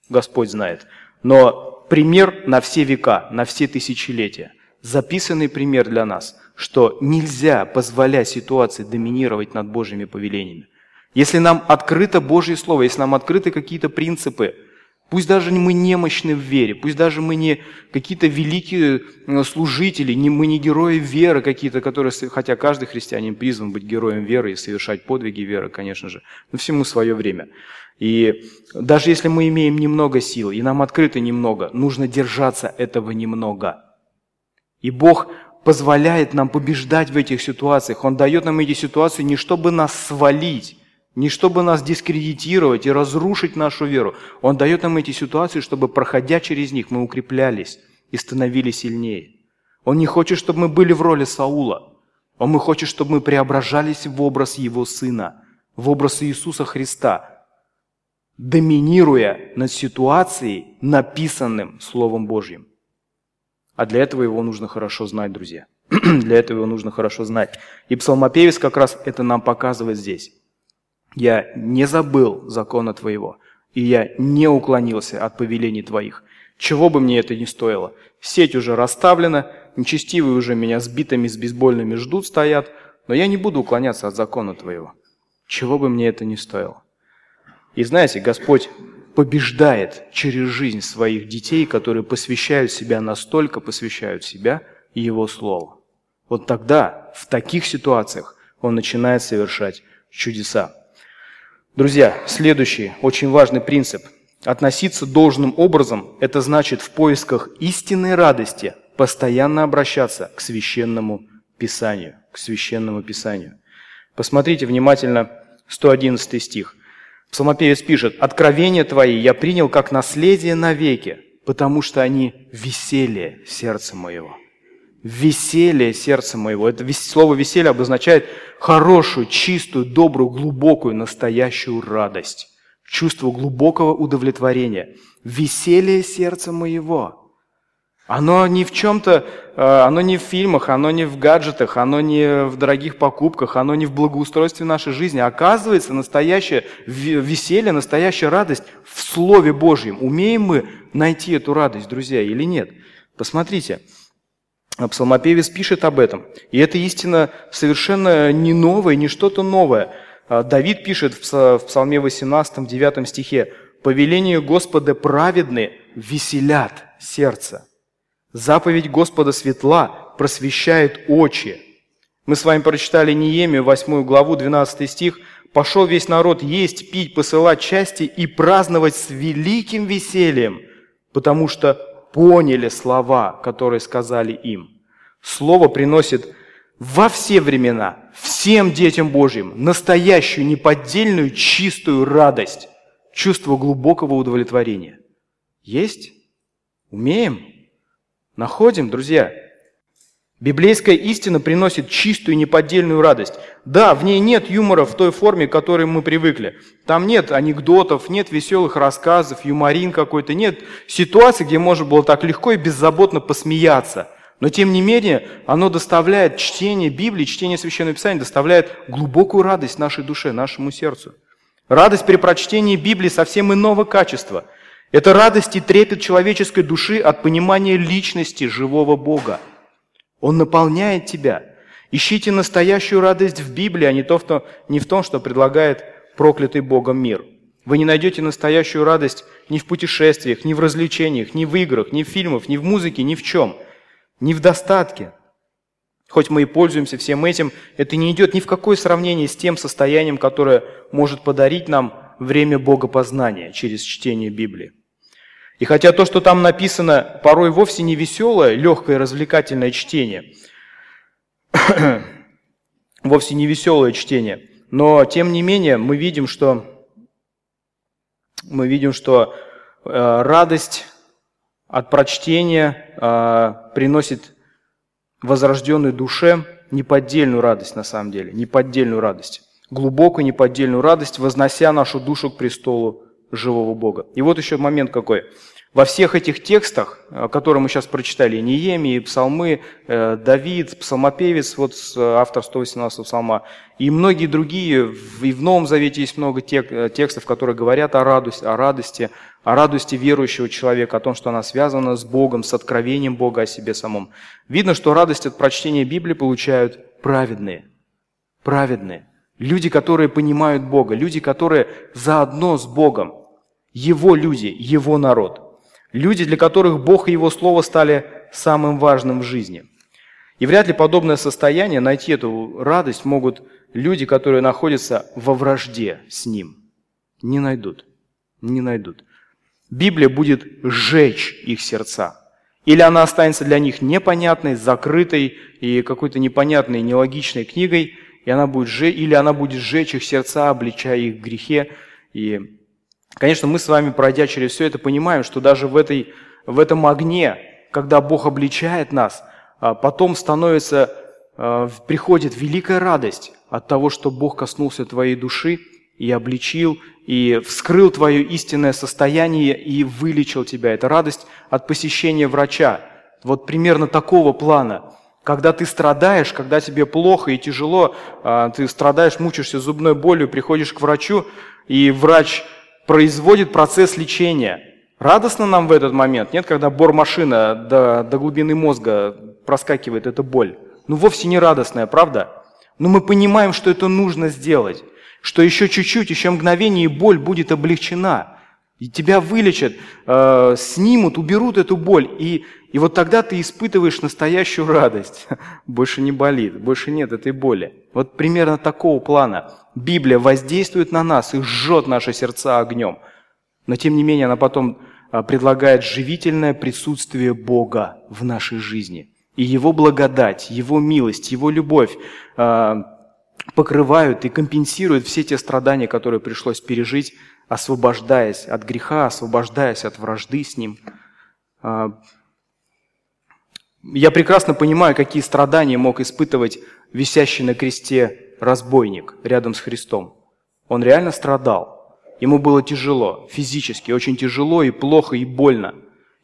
Господь знает. Но пример на все века, на все тысячелетия. Записанный пример для нас, что нельзя позволять ситуации доминировать над Божьими повелениями. Если нам открыто Божье Слово, если нам открыты какие-то принципы – Пусть даже мы немощны в вере, пусть даже мы не какие-то великие э, служители, не, мы не герои веры какие-то, которые, хотя каждый христианин призван быть героем веры и совершать подвиги веры, конечно же, но всему свое время. И даже если мы имеем немного сил, и нам открыто немного, нужно держаться этого немного. И Бог позволяет нам побеждать в этих ситуациях. Он дает нам эти ситуации не чтобы нас свалить, не чтобы нас дискредитировать и разрушить нашу веру. Он дает нам эти ситуации, чтобы, проходя через них, мы укреплялись и становились сильнее. Он не хочет, чтобы мы были в роли Саула. Он хочет, чтобы мы преображались в образ Его Сына, в образ Иисуса Христа, доминируя над ситуацией, написанным Словом Божьим. А для этого его нужно хорошо знать, друзья. для этого его нужно хорошо знать. И псалмопевец как раз это нам показывает здесь. Я не забыл закона Твоего, и я не уклонился от повелений Твоих. Чего бы мне это ни стоило. Сеть уже расставлена, нечестивые уже меня сбитыми с бейсбольными ждут, стоят, но я не буду уклоняться от закона Твоего. Чего бы мне это ни стоило. И знаете, Господь побеждает через жизнь своих детей, которые посвящают себя настолько, посвящают себя Его Слову. Вот тогда, в таких ситуациях, Он начинает совершать чудеса. Друзья, следующий очень важный принцип. Относиться должным образом – это значит в поисках истинной радости постоянно обращаться к священному Писанию. К священному Писанию. Посмотрите внимательно 111 стих. Псалмопевец пишет, «Откровения твои я принял как наследие навеки, потому что они веселье сердца моего» веселье сердца моего. Это слово веселье обозначает хорошую, чистую, добрую, глубокую, настоящую радость. Чувство глубокого удовлетворения. Веселье сердца моего. Оно не в чем-то, э, оно не в фильмах, оно не в гаджетах, оно не в дорогих покупках, оно не в благоустройстве нашей жизни. Оказывается, настоящее веселье, настоящая радость в Слове Божьем. Умеем мы найти эту радость, друзья, или нет? Посмотрите, псалмопевец пишет об этом. И это истина совершенно не новая, не что-то новое. А Давид пишет в Псалме 18, 9 стихе, «Повеление Господа праведны веселят сердце. Заповедь Господа светла просвещает очи». Мы с вами прочитали Неемию, 8 главу, 12 стих. «Пошел весь народ есть, пить, посылать части и праздновать с великим весельем, потому что поняли слова, которые сказали им. Слово приносит во все времена, всем детям Божьим, настоящую, неподдельную, чистую радость, чувство глубокого удовлетворения. Есть? Умеем? Находим, друзья? Библейская истина приносит чистую неподдельную радость. Да, в ней нет юмора в той форме, к которой мы привыкли. Там нет анекдотов, нет веселых рассказов, юморин какой-то, нет ситуации, где можно было так легко и беззаботно посмеяться. Но тем не менее, оно доставляет чтение Библии, чтение Священного Писания, доставляет глубокую радость нашей душе, нашему сердцу. Радость при прочтении Библии совсем иного качества. Это радость и трепет человеческой души от понимания личности живого Бога. Он наполняет тебя. Ищите настоящую радость в Библии, а не, то, что, не в том, что предлагает проклятый Богом мир. Вы не найдете настоящую радость ни в путешествиях, ни в развлечениях, ни в играх, ни в фильмах, ни в музыке, ни в чем. Ни в достатке. Хоть мы и пользуемся всем этим, это не идет ни в какое сравнение с тем состоянием, которое может подарить нам время богопознания через чтение Библии. И хотя то, что там написано, порой вовсе не веселое, легкое, развлекательное чтение, вовсе не веселое чтение, но тем не менее мы видим, что мы видим, что э, радость от прочтения э, приносит возрожденной душе неподдельную радость на самом деле, неподдельную радость, глубокую неподдельную радость, вознося нашу душу к престолу живого Бога. И вот еще момент какой. Во всех этих текстах, э, которые мы сейчас прочитали, Неемии, Псалмы, э, Давид, Псалмопевец, вот э, автор 118 псалма, и многие другие, и в Новом Завете есть много текстов, которые говорят о радости, о радости, о радости верующего человека, о том, что она связана с Богом, с откровением Бога о себе самом. Видно, что радость от прочтения Библии получают праведные. Праведные. Люди, которые понимают Бога, люди, которые заодно с Богом. Его люди, его народ. Люди, для которых Бог и Его Слово стали самым важным в жизни. И вряд ли подобное состояние, найти эту радость могут люди, которые находятся во вражде с Ним. Не найдут. Не найдут. Библия будет сжечь их сердца. Или она останется для них непонятной, закрытой и какой-то непонятной, нелогичной книгой, и она будет сжечь, или она будет сжечь их сердца, обличая их грехе и Конечно, мы с вами, пройдя через все это, понимаем, что даже в, этой, в этом огне, когда Бог обличает нас, а, потом становится, а, приходит великая радость от того, что Бог коснулся твоей души и обличил, и вскрыл твое истинное состояние и вылечил тебя. Это радость от посещения врача. Вот примерно такого плана. Когда ты страдаешь, когда тебе плохо и тяжело, а, ты страдаешь, мучаешься зубной болью, приходишь к врачу, и врач производит процесс лечения. Радостно нам в этот момент? Нет, когда бормашина до, до глубины мозга проскакивает эта боль. Ну, вовсе не радостная, правда? Но мы понимаем, что это нужно сделать, что еще чуть-чуть, еще мгновение, и боль будет облегчена. И тебя вылечат, э, снимут, уберут эту боль. И, и вот тогда ты испытываешь настоящую радость. Больше не болит, больше нет этой боли. Вот примерно такого плана. Библия воздействует на нас и жжет наши сердца огнем. Но тем не менее она потом а, предлагает живительное присутствие Бога в нашей жизни. И Его благодать, Его милость, Его любовь а, покрывают и компенсируют все те страдания, которые пришлось пережить, освобождаясь от греха, освобождаясь от вражды с Ним. А, я прекрасно понимаю, какие страдания мог испытывать висящий на кресте разбойник рядом с Христом. Он реально страдал. Ему было тяжело, физически, очень тяжело и плохо и больно.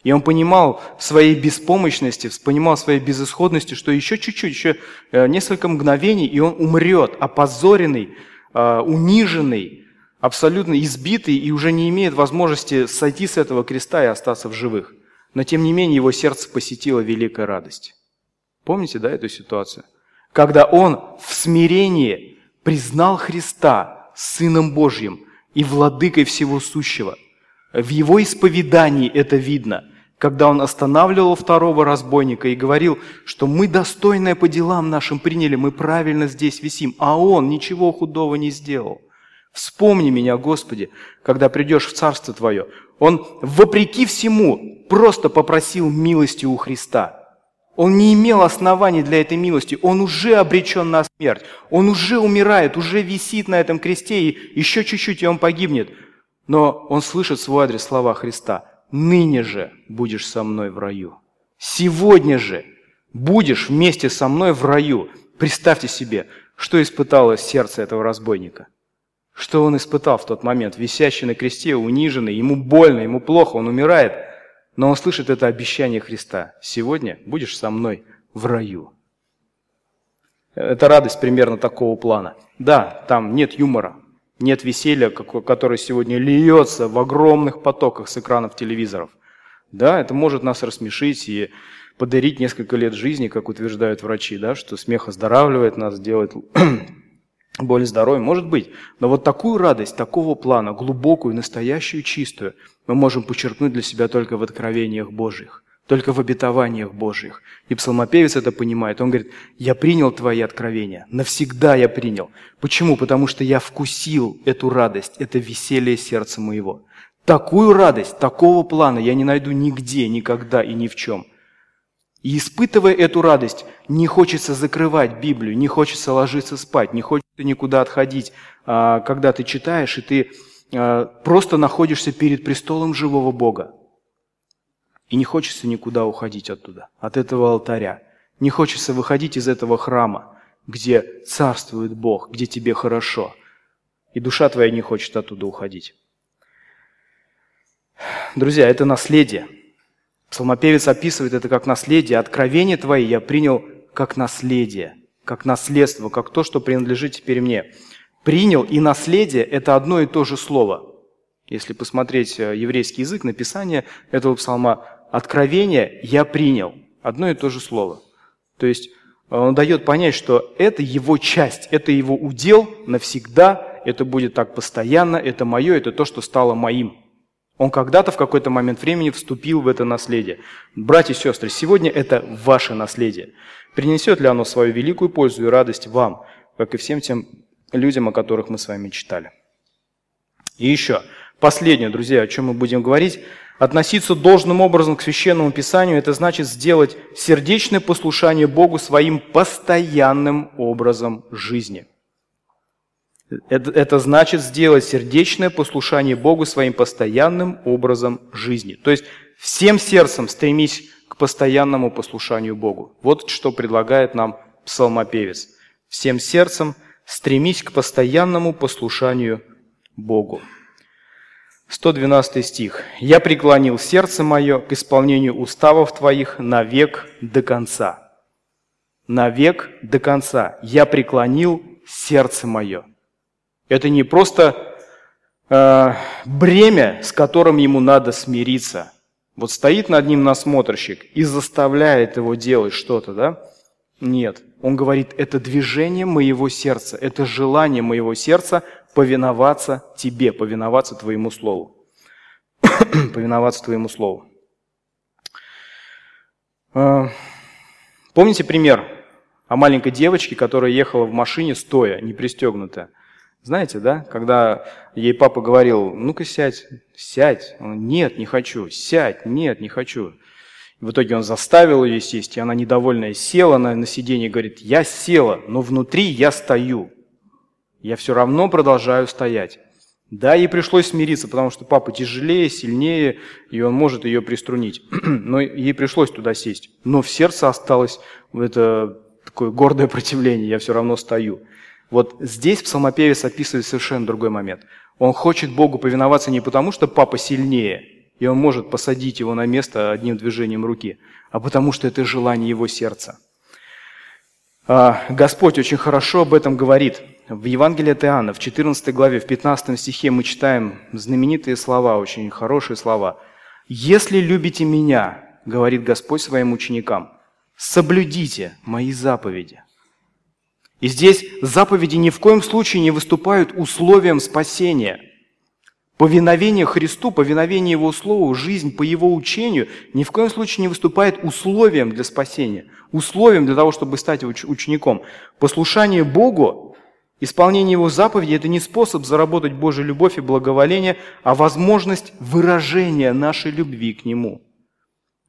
И он понимал в своей беспомощности, понимал в своей безысходности, что еще чуть-чуть, еще э, несколько мгновений, и он умрет, опозоренный, э, униженный, абсолютно избитый и уже не имеет возможности сойти с этого креста и остаться в живых. Но тем не менее его сердце посетила великая радость. Помните, да, эту ситуацию? когда он в смирении признал Христа Сыном Божьим и Владыкой всего сущего. В его исповедании это видно, когда он останавливал второго разбойника и говорил, что мы достойное по делам нашим приняли, мы правильно здесь висим, а он ничего худого не сделал. Вспомни меня, Господи, когда придешь в Царство Твое. Он, вопреки всему, просто попросил милости у Христа – он не имел оснований для этой милости. Он уже обречен на смерть. Он уже умирает, уже висит на этом кресте, и еще чуть-чуть, и он погибнет. Но он слышит свой адрес слова Христа. «Ныне же будешь со мной в раю». Сегодня же Будешь вместе со мной в раю. Представьте себе, что испытало сердце этого разбойника. Что он испытал в тот момент, висящий на кресте, униженный, ему больно, ему плохо, он умирает. Но он слышит это обещание Христа. Сегодня будешь со мной в раю. Это радость примерно такого плана. Да, там нет юмора, нет веселья, которое сегодня льется в огромных потоках с экранов телевизоров. Да, это может нас рассмешить и подарить несколько лет жизни, как утверждают врачи, да, что смех оздоравливает нас, делает более здоровым. Может быть. Но вот такую радость, такого плана, глубокую, настоящую, чистую, мы можем почерпнуть для себя только в откровениях Божьих, только в обетованиях Божьих. И псалмопевец это понимает. Он говорит, я принял твои откровения, навсегда я принял. Почему? Потому что я вкусил эту радость, это веселье сердца моего. Такую радость, такого плана я не найду нигде, никогда и ни в чем. И испытывая эту радость, не хочется закрывать Библию, не хочется ложиться спать, не хочется никуда отходить, а, когда ты читаешь, и ты а, просто находишься перед престолом живого Бога. И не хочется никуда уходить оттуда, от этого алтаря. Не хочется выходить из этого храма, где царствует Бог, где тебе хорошо. И душа твоя не хочет оттуда уходить. Друзья, это наследие. Псалмопевец описывает это как наследие. Откровение твои я принял как наследие, как наследство, как то, что принадлежит теперь мне. Принял и наследие – это одно и то же слово. Если посмотреть э, еврейский язык, написание этого псалма «откровение я принял» – одно и то же слово. То есть э, он дает понять, что это его часть, это его удел навсегда, это будет так постоянно, это мое, это то, что стало моим. Он когда-то в какой-то момент времени вступил в это наследие. Братья и сестры, сегодня это ваше наследие. Принесет ли оно свою великую пользу и радость вам, как и всем тем людям, о которых мы с вами читали? И еще, последнее, друзья, о чем мы будем говорить. Относиться должным образом к Священному Писанию – это значит сделать сердечное послушание Богу своим постоянным образом жизни – это, это значит сделать сердечное послушание Богу своим постоянным образом жизни. То есть всем сердцем стремись к постоянному послушанию Богу. Вот что предлагает нам псалмопевец. Всем сердцем стремись к постоянному послушанию Богу. 112 стих. «Я преклонил сердце мое к исполнению уставов твоих навек до конца». Навек до конца. Я преклонил сердце мое. Это не просто э, бремя, с которым ему надо смириться. Вот стоит над ним насмотрщик и заставляет его делать что-то, да? Нет. Он говорит, это движение моего сердца, это желание моего сердца повиноваться тебе, повиноваться твоему слову. повиноваться твоему слову. Э, помните пример о маленькой девочке, которая ехала в машине стоя, не пристегнутая? Знаете, да, когда ей папа говорил, ну-ка сядь, сядь. Он, нет, не хочу, сядь, нет, не хочу. В итоге он заставил ее сесть, и она недовольная села на, на сиденье и говорит, я села, но внутри я стою. Я все равно продолжаю стоять. Да, ей пришлось смириться, потому что папа тяжелее, сильнее, и он может ее приструнить. Но ей пришлось туда сесть. Но в сердце осталось это такое гордое противление, я все равно стою. Вот здесь псалмопевец описывает совершенно другой момент. Он хочет Богу повиноваться не потому, что папа сильнее, и он может посадить его на место одним движением руки, а потому что это желание его сердца. А, Господь очень хорошо об этом говорит. В Евангелии от Иоанна, в 14 главе, в 15 стихе мы читаем знаменитые слова, очень хорошие слова. «Если любите Меня, — говорит Господь своим ученикам, — соблюдите Мои заповеди». И здесь заповеди ни в коем случае не выступают условием спасения. Повиновение Христу, повиновение Его Слову, жизнь по Его учению ни в коем случае не выступает условием для спасения, условием для того, чтобы стать учеником. Послушание Богу, исполнение Его заповедей – это не способ заработать Божью любовь и благоволение, а возможность выражения нашей любви к Нему.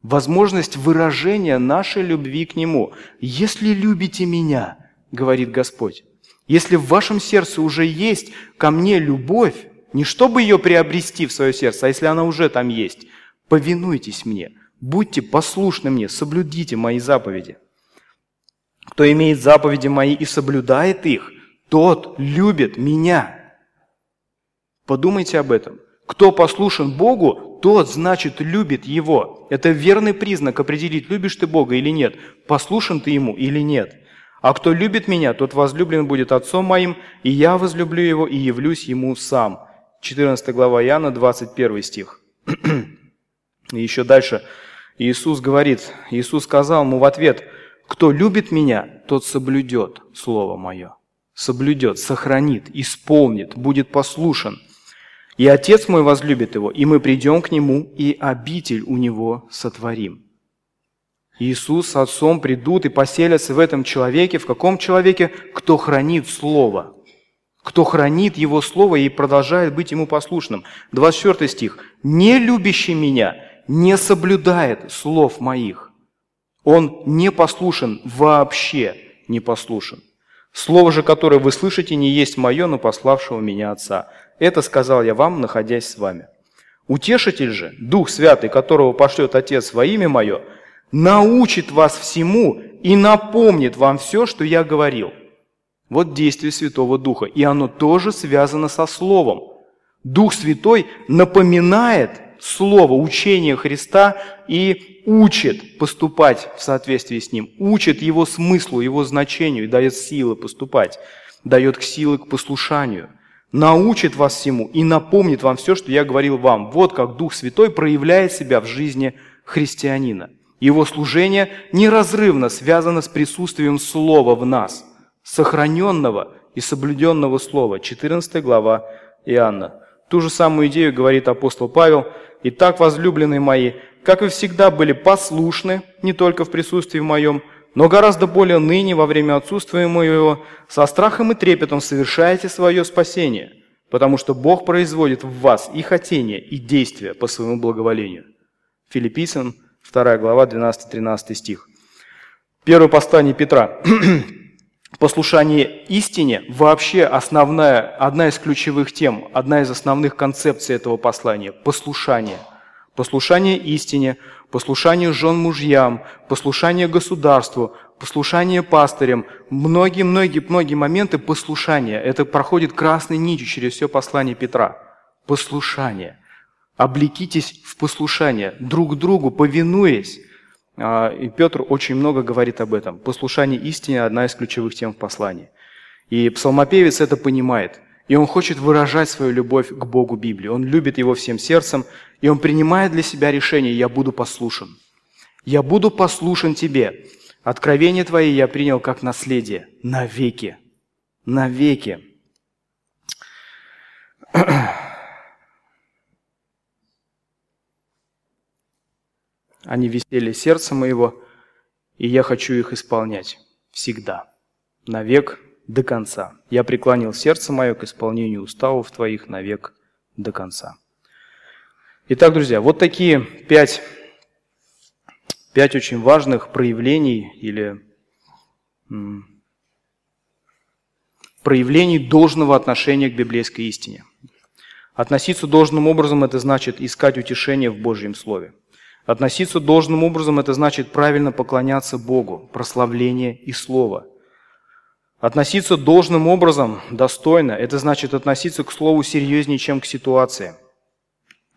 Возможность выражения нашей любви к Нему. «Если любите Меня, говорит Господь. Если в вашем сердце уже есть ко мне любовь, не чтобы ее приобрести в свое сердце, а если она уже там есть, повинуйтесь мне, будьте послушны мне, соблюдите мои заповеди. Кто имеет заповеди мои и соблюдает их, тот любит меня. Подумайте об этом. Кто послушен Богу, тот, значит, любит Его. Это верный признак определить, любишь ты Бога или нет, послушен ты Ему или нет. А кто любит Меня, тот возлюблен будет Отцом Моим, и Я возлюблю Его и явлюсь Ему сам. 14 глава Иоанна, 21 стих. И еще дальше Иисус говорит, Иисус сказал ему в ответ, «Кто любит Меня, тот соблюдет Слово Мое». Соблюдет, сохранит, исполнит, будет послушен. И Отец мой возлюбит его, и мы придем к нему, и обитель у него сотворим. Иисус с Отцом придут и поселятся в этом человеке. В каком человеке? Кто хранит Слово. Кто хранит Его Слово и продолжает быть Ему послушным. 24 стих. «Не любящий Меня не соблюдает слов Моих». Он не послушен, вообще не послушен. Слово же, которое вы слышите, не есть мое, но пославшего меня Отца. Это сказал я вам, находясь с вами. Утешитель же, Дух Святый, которого пошлет Отец во имя мое, научит вас всему и напомнит вам все, что я говорил. Вот действие Святого Духа. И оно тоже связано со Словом. Дух Святой напоминает Слово, учение Христа и учит поступать в соответствии с ним, учит его смыслу, его значению и дает силы поступать, дает силы к послушанию, научит вас всему и напомнит вам все, что я говорил вам. Вот как Дух Святой проявляет себя в жизни христианина. Его служение неразрывно связано с присутствием Слова в нас, сохраненного и соблюденного Слова. 14 глава Иоанна. Ту же самую идею говорит апостол Павел. «Итак, возлюбленные мои, как вы всегда были послушны, не только в присутствии моем, но гораздо более ныне, во время отсутствия моего, со страхом и трепетом совершаете свое спасение, потому что Бог производит в вас и хотение, и действия по своему благоволению». Филиппийцам, 2 глава, 12-13 стих. Первое послание Петра. Послушание истине вообще основная, одна из ключевых тем, одна из основных концепций этого послания – послушание. Послушание истине, послушание жен мужьям, послушание государству, послушание пастырям, многие-многие-многие моменты послушания. Это проходит красной нитью через все послание Петра. Послушание. Облекитесь в послушание, друг другу повинуясь, а, и Петр очень много говорит об этом. Послушание истине – одна из ключевых тем в послании. И псалмопевец это понимает. И он хочет выражать свою любовь к Богу Библии. Он любит его всем сердцем, и он принимает для себя решение «я буду послушен». «Я буду послушен тебе». Откровение твои я принял как наследие навеки. Навеки. Они висели сердце моего, и я хочу их исполнять всегда, навек до конца. Я преклонил сердце мое к исполнению уставов твоих навек до конца. Итак, друзья, вот такие пять, пять очень важных проявлений или проявлений должного отношения к библейской истине. Относиться должным образом – это значит искать утешение в Божьем Слове. Относиться должным образом – это значит правильно поклоняться Богу, прославление и Слово. Относиться должным образом, достойно – это значит относиться к Слову серьезнее, чем к ситуации.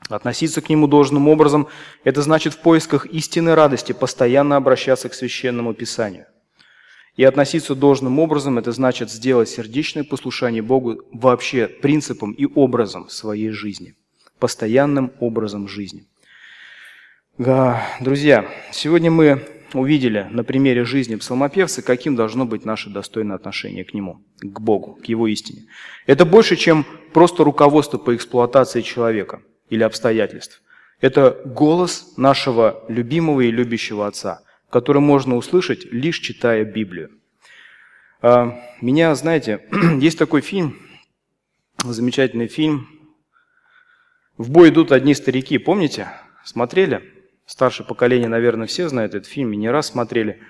Относиться к нему должным образом – это значит в поисках истинной радости постоянно обращаться к Священному Писанию. И относиться должным образом – это значит сделать сердечное послушание Богу вообще принципом и образом своей жизни, постоянным образом жизни. Друзья, сегодня мы увидели на примере жизни псалмопевца, каким должно быть наше достойное отношение к нему, к Богу, к его истине. Это больше, чем просто руководство по эксплуатации человека или обстоятельств. Это голос нашего любимого и любящего Отца, который можно услышать, лишь читая Библию. А, меня, знаете, есть такой фильм, замечательный фильм «В бой идут одни старики», помните? Смотрели? Старшее поколение, наверное, все знают этот фильм и не раз смотрели.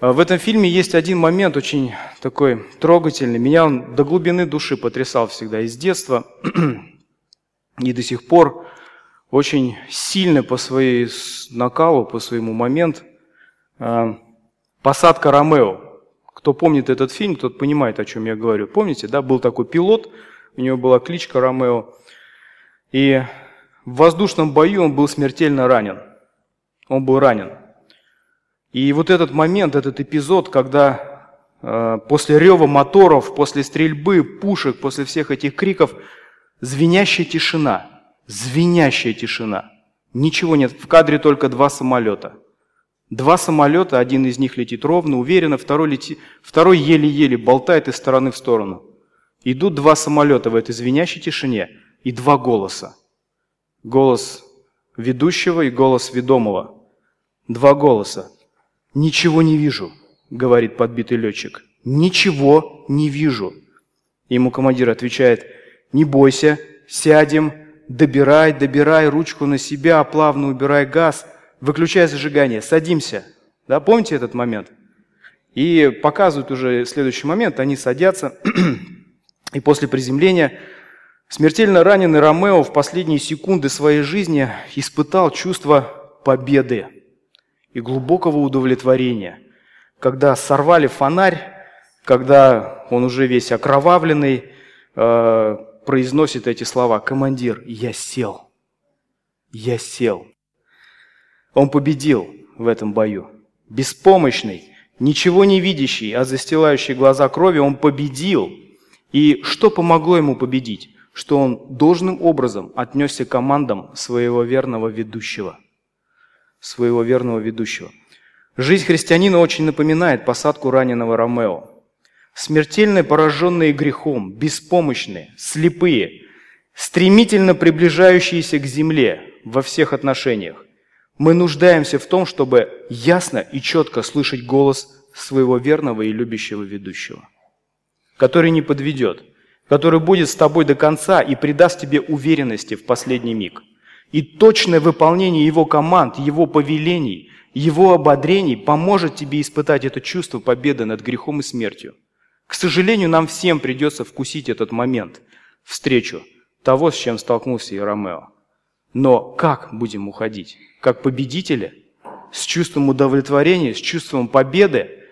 А в этом фильме есть один момент очень такой трогательный. Меня он до глубины души потрясал всегда из детства и до сих пор очень сильно по своей накалу, по своему моменту. А, Посадка Ромео. Кто помнит этот фильм, тот понимает, о чем я говорю. Помните, да, был такой пилот, у него была кличка Ромео. И в воздушном бою он был смертельно ранен. Он был ранен. И вот этот момент, этот эпизод, когда э, после рева моторов, после стрельбы, пушек, после всех этих криков, звенящая тишина, звенящая тишина. Ничего нет, в кадре только два самолета. Два самолета, один из них летит ровно, уверенно, второй, лети, второй еле-еле болтает из стороны в сторону. Идут два самолета в этой звенящей тишине и два голоса. Голос ведущего и голос ведомого. Два голоса. «Ничего не вижу», — говорит подбитый летчик. «Ничего не вижу». Ему командир отвечает, «Не бойся, сядем, добирай, добирай ручку на себя, плавно убирай газ, выключай зажигание, садимся». Да, помните этот момент? И показывают уже следующий момент, они садятся, и после приземления смертельно раненый Ромео в последние секунды своей жизни испытал чувство победы и глубокого удовлетворения. Когда сорвали фонарь, когда он уже весь окровавленный, э, произносит эти слова «Командир, я сел, я сел». Он победил в этом бою. Беспомощный, ничего не видящий, а застилающий глаза крови, он победил. И что помогло ему победить? Что он должным образом отнесся к командам своего верного ведущего – своего верного ведущего. Жизнь христианина очень напоминает посадку раненого Ромео. Смертельно пораженные грехом, беспомощные, слепые, стремительно приближающиеся к земле во всех отношениях. Мы нуждаемся в том, чтобы ясно и четко слышать голос своего верного и любящего ведущего, который не подведет, который будет с тобой до конца и придаст тебе уверенности в последний миг – и точное выполнение Его команд, Его повелений, Его ободрений поможет тебе испытать это чувство победы над грехом и смертью. К сожалению, нам всем придется вкусить этот момент, встречу того, с чем столкнулся и. Но как будем уходить? Как победители? С чувством удовлетворения, с чувством победы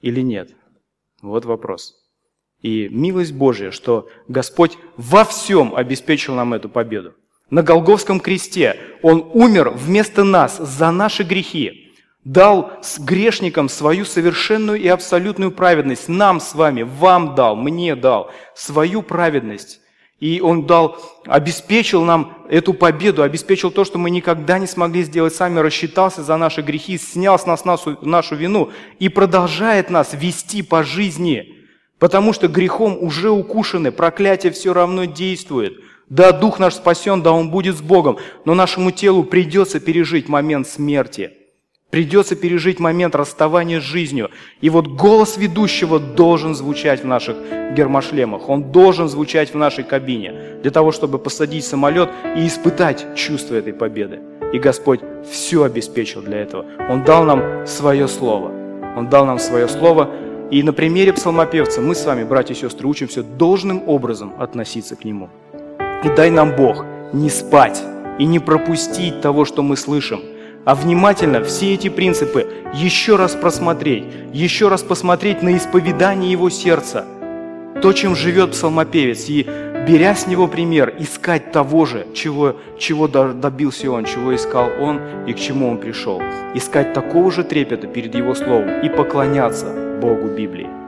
или нет? Вот вопрос. И милость Божья, что Господь во всем обеспечил нам эту победу. На Голговском кресте Он умер вместо нас за наши грехи, дал с грешникам свою совершенную и абсолютную праведность, нам с вами, вам дал, мне дал свою праведность. И Он дал, обеспечил нам эту победу, обеспечил то, что мы никогда не смогли сделать сами, рассчитался за наши грехи, снял с нас нашу, нашу вину и продолжает нас вести по жизни, потому что грехом уже укушены, проклятие все равно действует – да, дух наш спасен, да, он будет с Богом, но нашему телу придется пережить момент смерти. Придется пережить момент расставания с жизнью. И вот голос ведущего должен звучать в наших гермошлемах. Он должен звучать в нашей кабине. Для того, чтобы посадить самолет и испытать чувство этой победы. И Господь все обеспечил для этого. Он дал нам свое слово. Он дал нам свое слово. И на примере псалмопевца мы с вами, братья и сестры, учимся должным образом относиться к нему. И дай нам Бог не спать и не пропустить того, что мы слышим, а внимательно все эти принципы еще раз просмотреть, еще раз посмотреть на исповедание его сердца, то, чем живет псалмопевец, и, беря с него пример, искать того же, чего, чего добился он, чего искал он и к чему он пришел. Искать такого же трепета перед его словом и поклоняться Богу Библии.